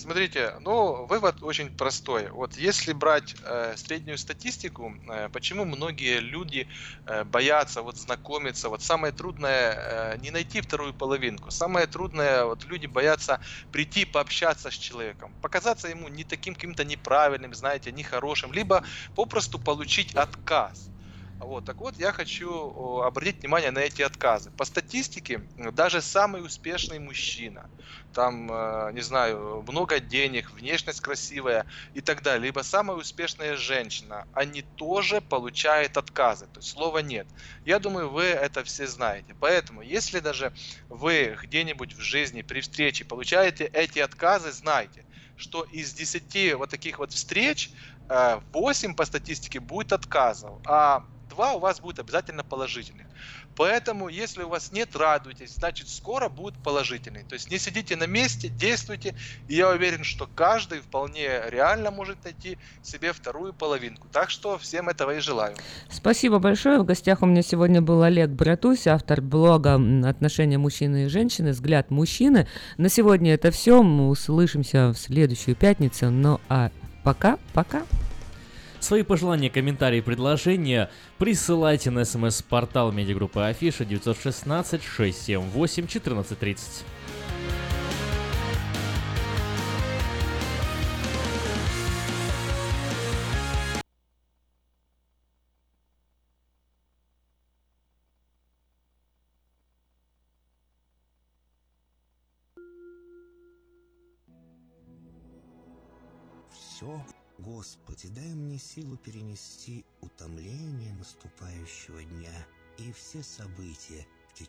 Смотрите, ну, вывод очень простой. Вот если брать э, среднюю статистику, э, почему многие люди э, боятся вот знакомиться, вот самое трудное э, не найти вторую половинку, самое трудное, вот люди боятся прийти пообщаться с человеком, показаться ему не таким каким-то неправильным, знаете, нехорошим, либо попросту получить отказ. Вот, так вот, я хочу обратить внимание на эти отказы. По статистике, даже самый успешный мужчина, там, э, не знаю, много денег, внешность красивая и так далее, либо самая успешная женщина, они тоже получают отказы, то есть слова нет. Я думаю, вы это все знаете. Поэтому, если даже вы где-нибудь в жизни при встрече получаете эти отказы, знайте, что из 10 вот таких вот встреч 8 по статистике будет отказов, а 2 у вас будет обязательно положительных. Поэтому, если у вас нет, радуйтесь, значит скоро будет положительный. То есть не сидите на месте, действуйте. И я уверен, что каждый вполне реально может найти себе вторую половинку. Так что всем этого и желаю. Спасибо большое. В гостях у меня сегодня был Олег Братусь, автор блога «Отношения мужчины и женщины. Взгляд мужчины». На сегодня это все. Мы услышимся в следующую пятницу. Ну а пока-пока. Свои пожелания, комментарии, предложения присылайте на смс-портал медиагруппы Афиша 916 678 1430. Господи, дай мне силу перенести утомление наступающего дня и все события в течение